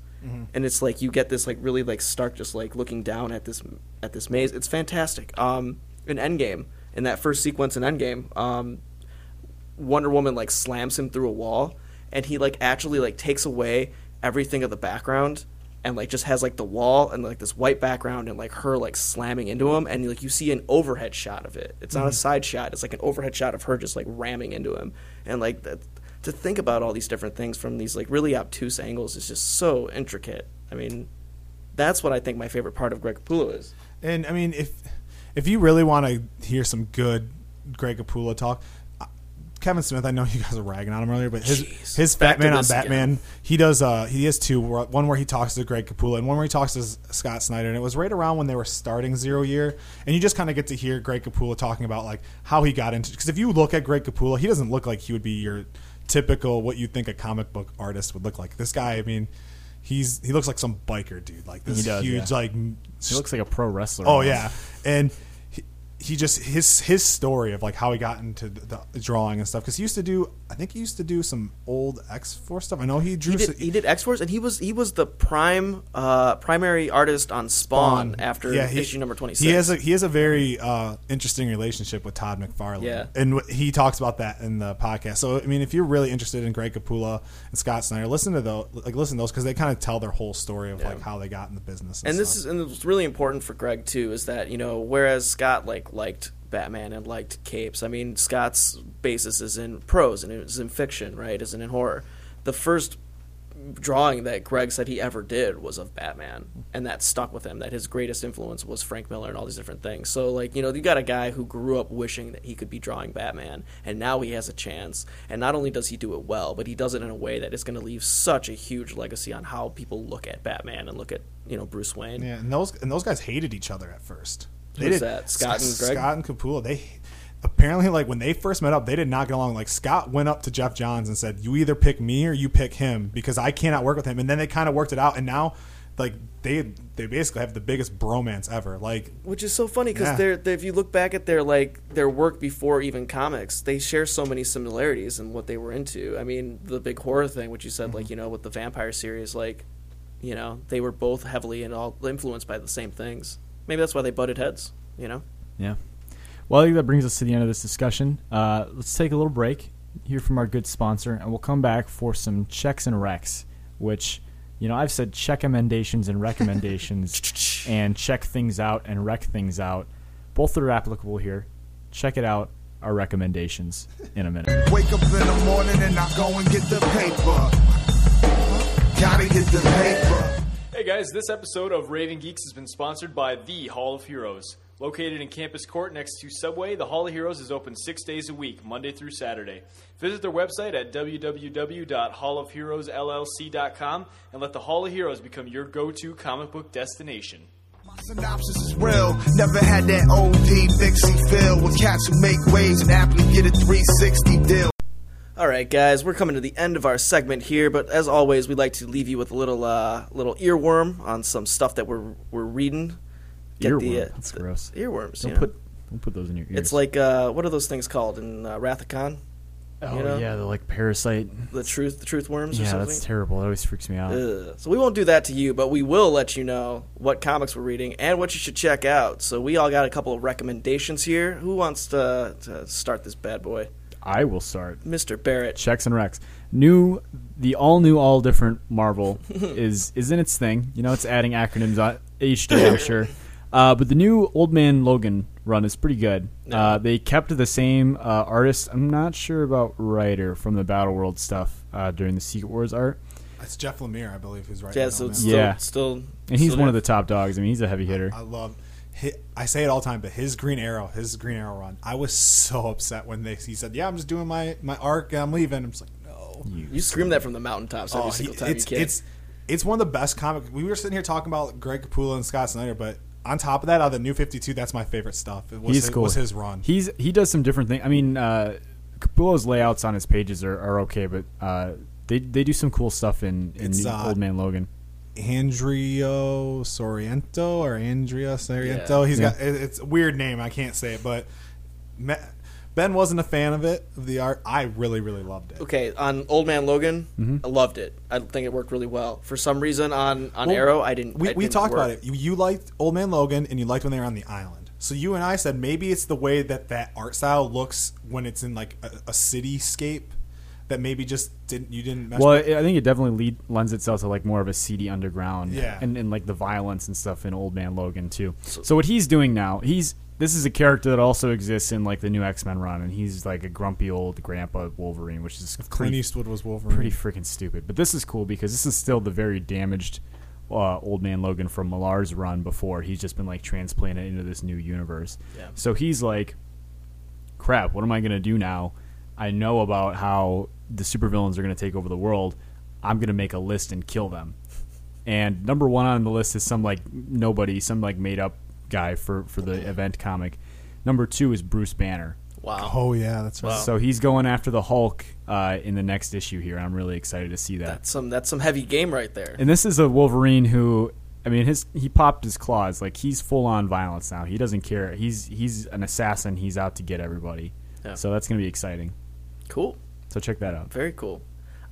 and it's like you get this like really like stark, just like looking down at this at this maze. It's fantastic. Um, in Endgame, in that first sequence in Endgame, um, Wonder Woman like slams him through a wall, and he like actually like takes away everything of the background and like just has like the wall and like this white background and like her like slamming into him and like you see an overhead shot of it. It's not a mm-hmm. side shot. It's like an overhead shot of her just like ramming into him and like that. To think about all these different things from these like really obtuse angles is just so intricate. I mean, that's what I think my favorite part of Greg Capullo is. And I mean, if if you really want to hear some good Greg Capullo talk, Kevin Smith, I know you guys are ragging on him earlier, but his Jeez. his Fat Man on Batman, again. he does. Uh, he has two. One where he talks to Greg Capullo, and one where he talks to Scott Snyder. And it was right around when they were starting Zero Year, and you just kind of get to hear Greg Capullo talking about like how he got into. Because if you look at Greg Capullo, he doesn't look like he would be your typical what you think a comic book artist would look like. This guy, I mean. He's he looks like some biker dude, like this He does, huge yeah. like He looks like a pro wrestler. Oh almost. yeah, and he, just his his story of like how he got into the, the drawing and stuff because he used to do I think he used to do some old X Force stuff. I know he drew. He did, he did X Force, and he was he was the prime uh, primary artist on Spawn, after Yeah, he- issue number twenty six. He has a he has a very uh, interesting relationship with Todd McFarlane. Yeah. and he talks about that in the podcast. So I mean, if you're really interested in Greg Capullo and Scott Snyder, listen to those like listen to those because they kind of tell their whole story of like how they got in the business. And, and this is and it's really important for Greg too is that you know whereas Scott like liked Batman and liked capes. I mean Scott's basis is in prose and is in fiction, right? Isn't in horror. The first drawing that Greg said he ever did was of Batman, and that stuck with him. That his greatest influence was Frank Miller and all these different things. So like you know you got a guy who grew up wishing that he could be drawing Batman, and now he has a chance. And not only does he do it well, but he does it in a way that is going to leave such a huge legacy on how people look at Batman and look at you know Bruce Wayne. yeah, and those and those guys hated each other at first. Who's that? Scott and Greg? Scott and Capullo. They apparently like when they first met up, they did not get along. Like Scott went up to Geoff Johns and said, "You either pick me or you pick him because I cannot work with him." And then they kind of worked it out, and now like they they basically have the biggest bromance ever. Like Which is so funny because Yeah. they're, they if you look back at their like their work before even comics, they share so many similarities in what they were into. I mean, the big horror thing, which you said, Mm-hmm. like you know, with the vampire series, like you know, they were both heavily and all influenced by the same things. Maybe that's why they butted heads. You know, Yeah. Well, I think that brings us to the end of this discussion. Uh, let's take a little break, hear from our good sponsor, and we'll come back for some checks and recs, which, you know, I've said check emendations and recommendations and check things out and rec things out. Both are applicable here. Check it out, our recommendations, in a minute. Wake up in the morning and I go and get the paper. Gotta get the paper. Hey guys, this episode of Raving Geeks has been sponsored by The Hall of Heroes. Located in Campus Court next to Subway, the Hall of Heroes is open six days a week, Monday through Saturday. Visit their website at www.hallofheroesllc.com and let the Hall of Heroes become your go to comic book destination. My synopsis is real. Never had that OD Dixie feel with cats who make waves and aptly get a 360 deal. All right, guys, we're coming to the end of our segment here, but as always, we'd like to leave you with a little uh, little earworm on some stuff that we're we're reading. Earworm. uh, That's the- gross. Earworms. Don't you know? put don't put those in your ears. It's like uh, what are those things called in uh, Khan? oh you know? yeah, the like parasite. The truth, the truth worms or Yeah, something. that's terrible. It always freaks me out. Ugh. So we won't do that to you, but we will let you know what comics we're reading and what you should check out. So we all got a couple of recommendations here. Who wants to, to start this bad boy? I will start. Mr. Barrett. checks and recs. New, the all new, all different Marvel is is in its thing. You know, it's adding acronyms on each day, I'm sure. Uh, but the new Old Man Logan run is pretty good. Uh, they kept the same uh, artist. I'm not sure about writer from the Battle World stuff uh, during the Secret Wars art, it's Jeff Lemire, I believe, who's right. Yeah, now, so it's still, Yeah. still, and he's still one of the top dogs. I mean, he's a heavy hitter. I love. Hi I say it all the time, but his Green Arrow, his Green Arrow run, I was so upset when they he said, "Yeah, I'm just doing my my arc, and I'm leaving." I'm just like, no. You scream that from the mountaintops every Oh, single he- time it's you can. it's it's one of the best comic. We were sitting here talking about Greg Capullo and Scott Snyder, but on top of that, out of the New Fifty Two, that's my favorite stuff. It was he's his, cool. Was his run? He's he does some different things. I mean, uh, Capullo's layouts on his pages are, are okay, but uh, they they do some cool stuff in, in New uh, Old Man Logan. Andrio Sorrento or Andrea Sorrento. Yeah. He's Yeah. got it- it's a weird name. I can't say it, but Me- Ben wasn't a fan of it of the art. I really really loved it. okay, on Old Man Logan, Mm-hmm. I loved it. I think it worked really well. For some reason, on on Well, Arrow, I didn't. We, it we didn't talked work. about it. You, you liked Old Man Logan, and you liked when they were on the island. So you and I said maybe it's the way that that art style looks when it's in like a, a cityscape that maybe just didn't you didn't. Mess Well, with. I think it definitely lead, lends itself to like more of a seedy underground, Yeah. and, and like the violence and stuff in Old Man Logan too. So, what he's doing now, he's this is a character that also exists in like the new X Men run, and he's like a grumpy old grandpa Wolverine, which is Clint pretty, Eastwood was Wolverine. pretty freaking stupid. But this is cool because this is still the very damaged uh, Old Man Logan from Millar's run before. He's just been like transplanted into this new universe. Yeah. So he's like, crap, what am I going to do now? I know about how the supervillains are going to take over the world. I'm going to make a list and kill them. And number one on the list is some like nobody, some like made up guy for, for the event comic. Number two is Bruce Banner. Wow. Oh yeah, that's right. So he's going after the Hulk uh, in the next issue here. I'm really excited to see that. That's some that's some heavy game right there. And this is a Wolverine who I mean, his he popped his claws. Like he's full on violence now. He doesn't care. He's he's an assassin. He's out to get everybody. Yeah. So that's gonna be exciting. Cool. So check that out. Very cool.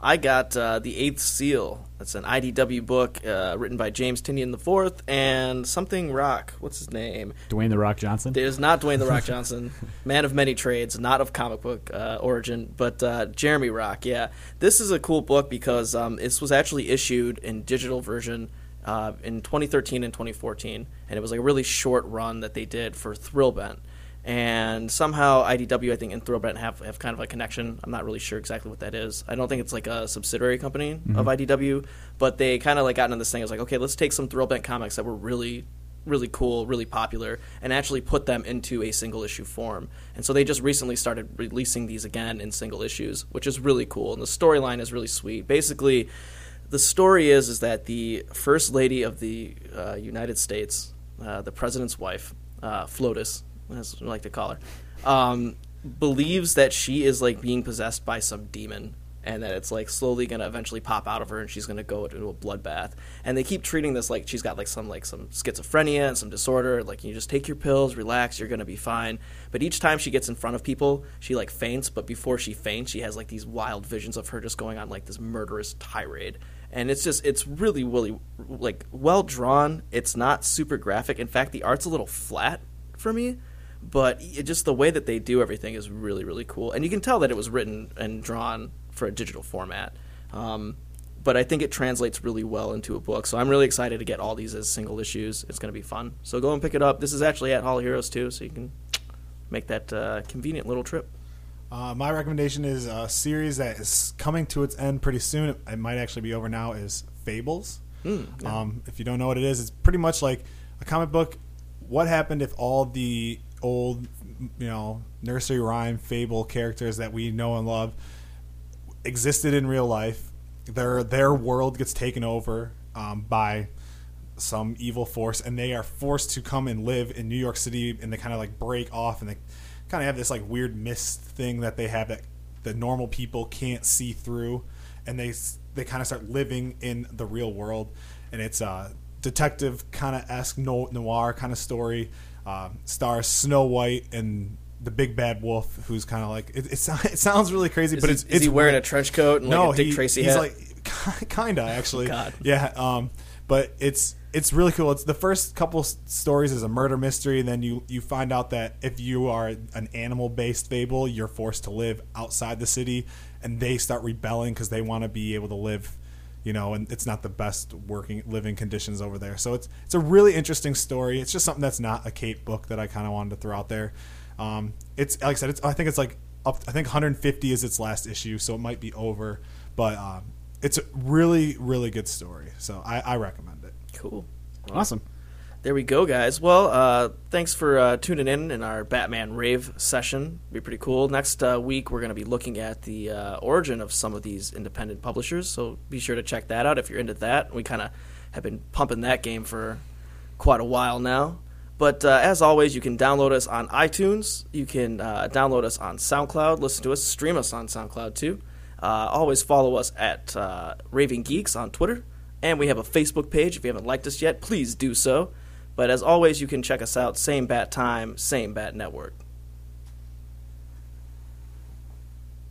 I got uh, the Eighth Seal. That's an IDW book uh, written by James Tynion IV and something Rock. What's his name? Dwayne the Rock Johnson. It is not Dwayne the Rock Johnson, man of many trades, not of comic book uh, origin, but uh, Jeremy Rock. Yeah, this is a cool book because um, this was actually issued in digital version uh, in 2013 and 2014, and it was like a really short run that they did for Thrillbent. And somehow IDW, I think, and Thrillbent have, have kind of a connection. I'm not really sure exactly what that is. I don't think it's like a subsidiary company of IDW, but they kind of like got into this thing. I was like, okay, let's take some Thrillbent comics that were really really cool, really popular, and actually put them into a single issue form. And so they just recently started releasing these again in single issues, which is really cool. And the storyline is really sweet. Basically, the story is is that the first lady of the uh, United States, uh, the president's wife, uh, Flotus, as we like to call her, um, believes that she is like being possessed by some demon and that it's like slowly gonna eventually pop out of her and she's gonna go into a bloodbath. And they keep treating this like she's got like some like some schizophrenia and some disorder like you just take your pills relax you're gonna be fine. But each time she gets in front of people she like faints but before she faints she has like these wild visions of her just going on like this murderous tirade. And it's just it's really really like well drawn. It's not super graphic. In fact the art's a little flat for me but it, just the way that they do everything is really really cool and you can tell that it was written and drawn for a digital format um, but i think it translates really well into a book so i'm really excited to get all these as single issues it's going to be fun so go and pick it up this is actually at hall of heroes too so you can make that uh, convenient little trip Uh, my recommendation is a series that is coming to its end pretty soon. It, it might actually be over now. Is Fables. um, if you don't know what it is, it's pretty much like a comic book. What happened if all the old, you know, nursery rhyme fable characters that we know and love existed in real life? Their their world gets taken over um, by some evil force, and they are forced to come and live in New York City, and they kind of like break off, and they kind of have this like weird mist thing that they have that the normal people can't see through, and they they kind of start living in the real world, and it's a detective kind of esque noir kind of story. Uh, stars Snow White and the big bad wolf, who's kind of like it, it, it sounds really crazy, is, but he, it's is it's he wearing re- a trench coat and no, like a Dick he- Tracy he's hat? like kinda actually. God. Yeah, um, but it's it's really cool. It's the first couple stories is a murder mystery, and then you you find out that if you are an animal based fable, you're forced to live outside the city, and they start rebelling because they want to be able to live. You know, and it's not the best working living conditions over there. So it's it's a really interesting story. It's just something that's not a cape book that I kind of wanted to throw out there. Um, it's like I said, it's I think it's like up. I think 150 is its last issue, so it might be over. But um, it's a really really good story. So I, I recommend it. cool Awesome. There we go, guys. Well, uh, thanks for uh, tuning in in our Batman rave session. Be pretty cool. Next uh, week, we're going to be looking at the uh, origin of some of these independent publishers. So be sure to check that out if you're into that. We kind of have been pumping that game for quite a while now. But uh, as always, you can download us on iTunes. You can uh, download us on SoundCloud. Listen to us, stream us on SoundCloud too. Always follow us at Raving Geeks on Twitter. And we have a Facebook page. If you haven't liked us yet, please do so. But as always, you can check us out, same bat time, same bat network.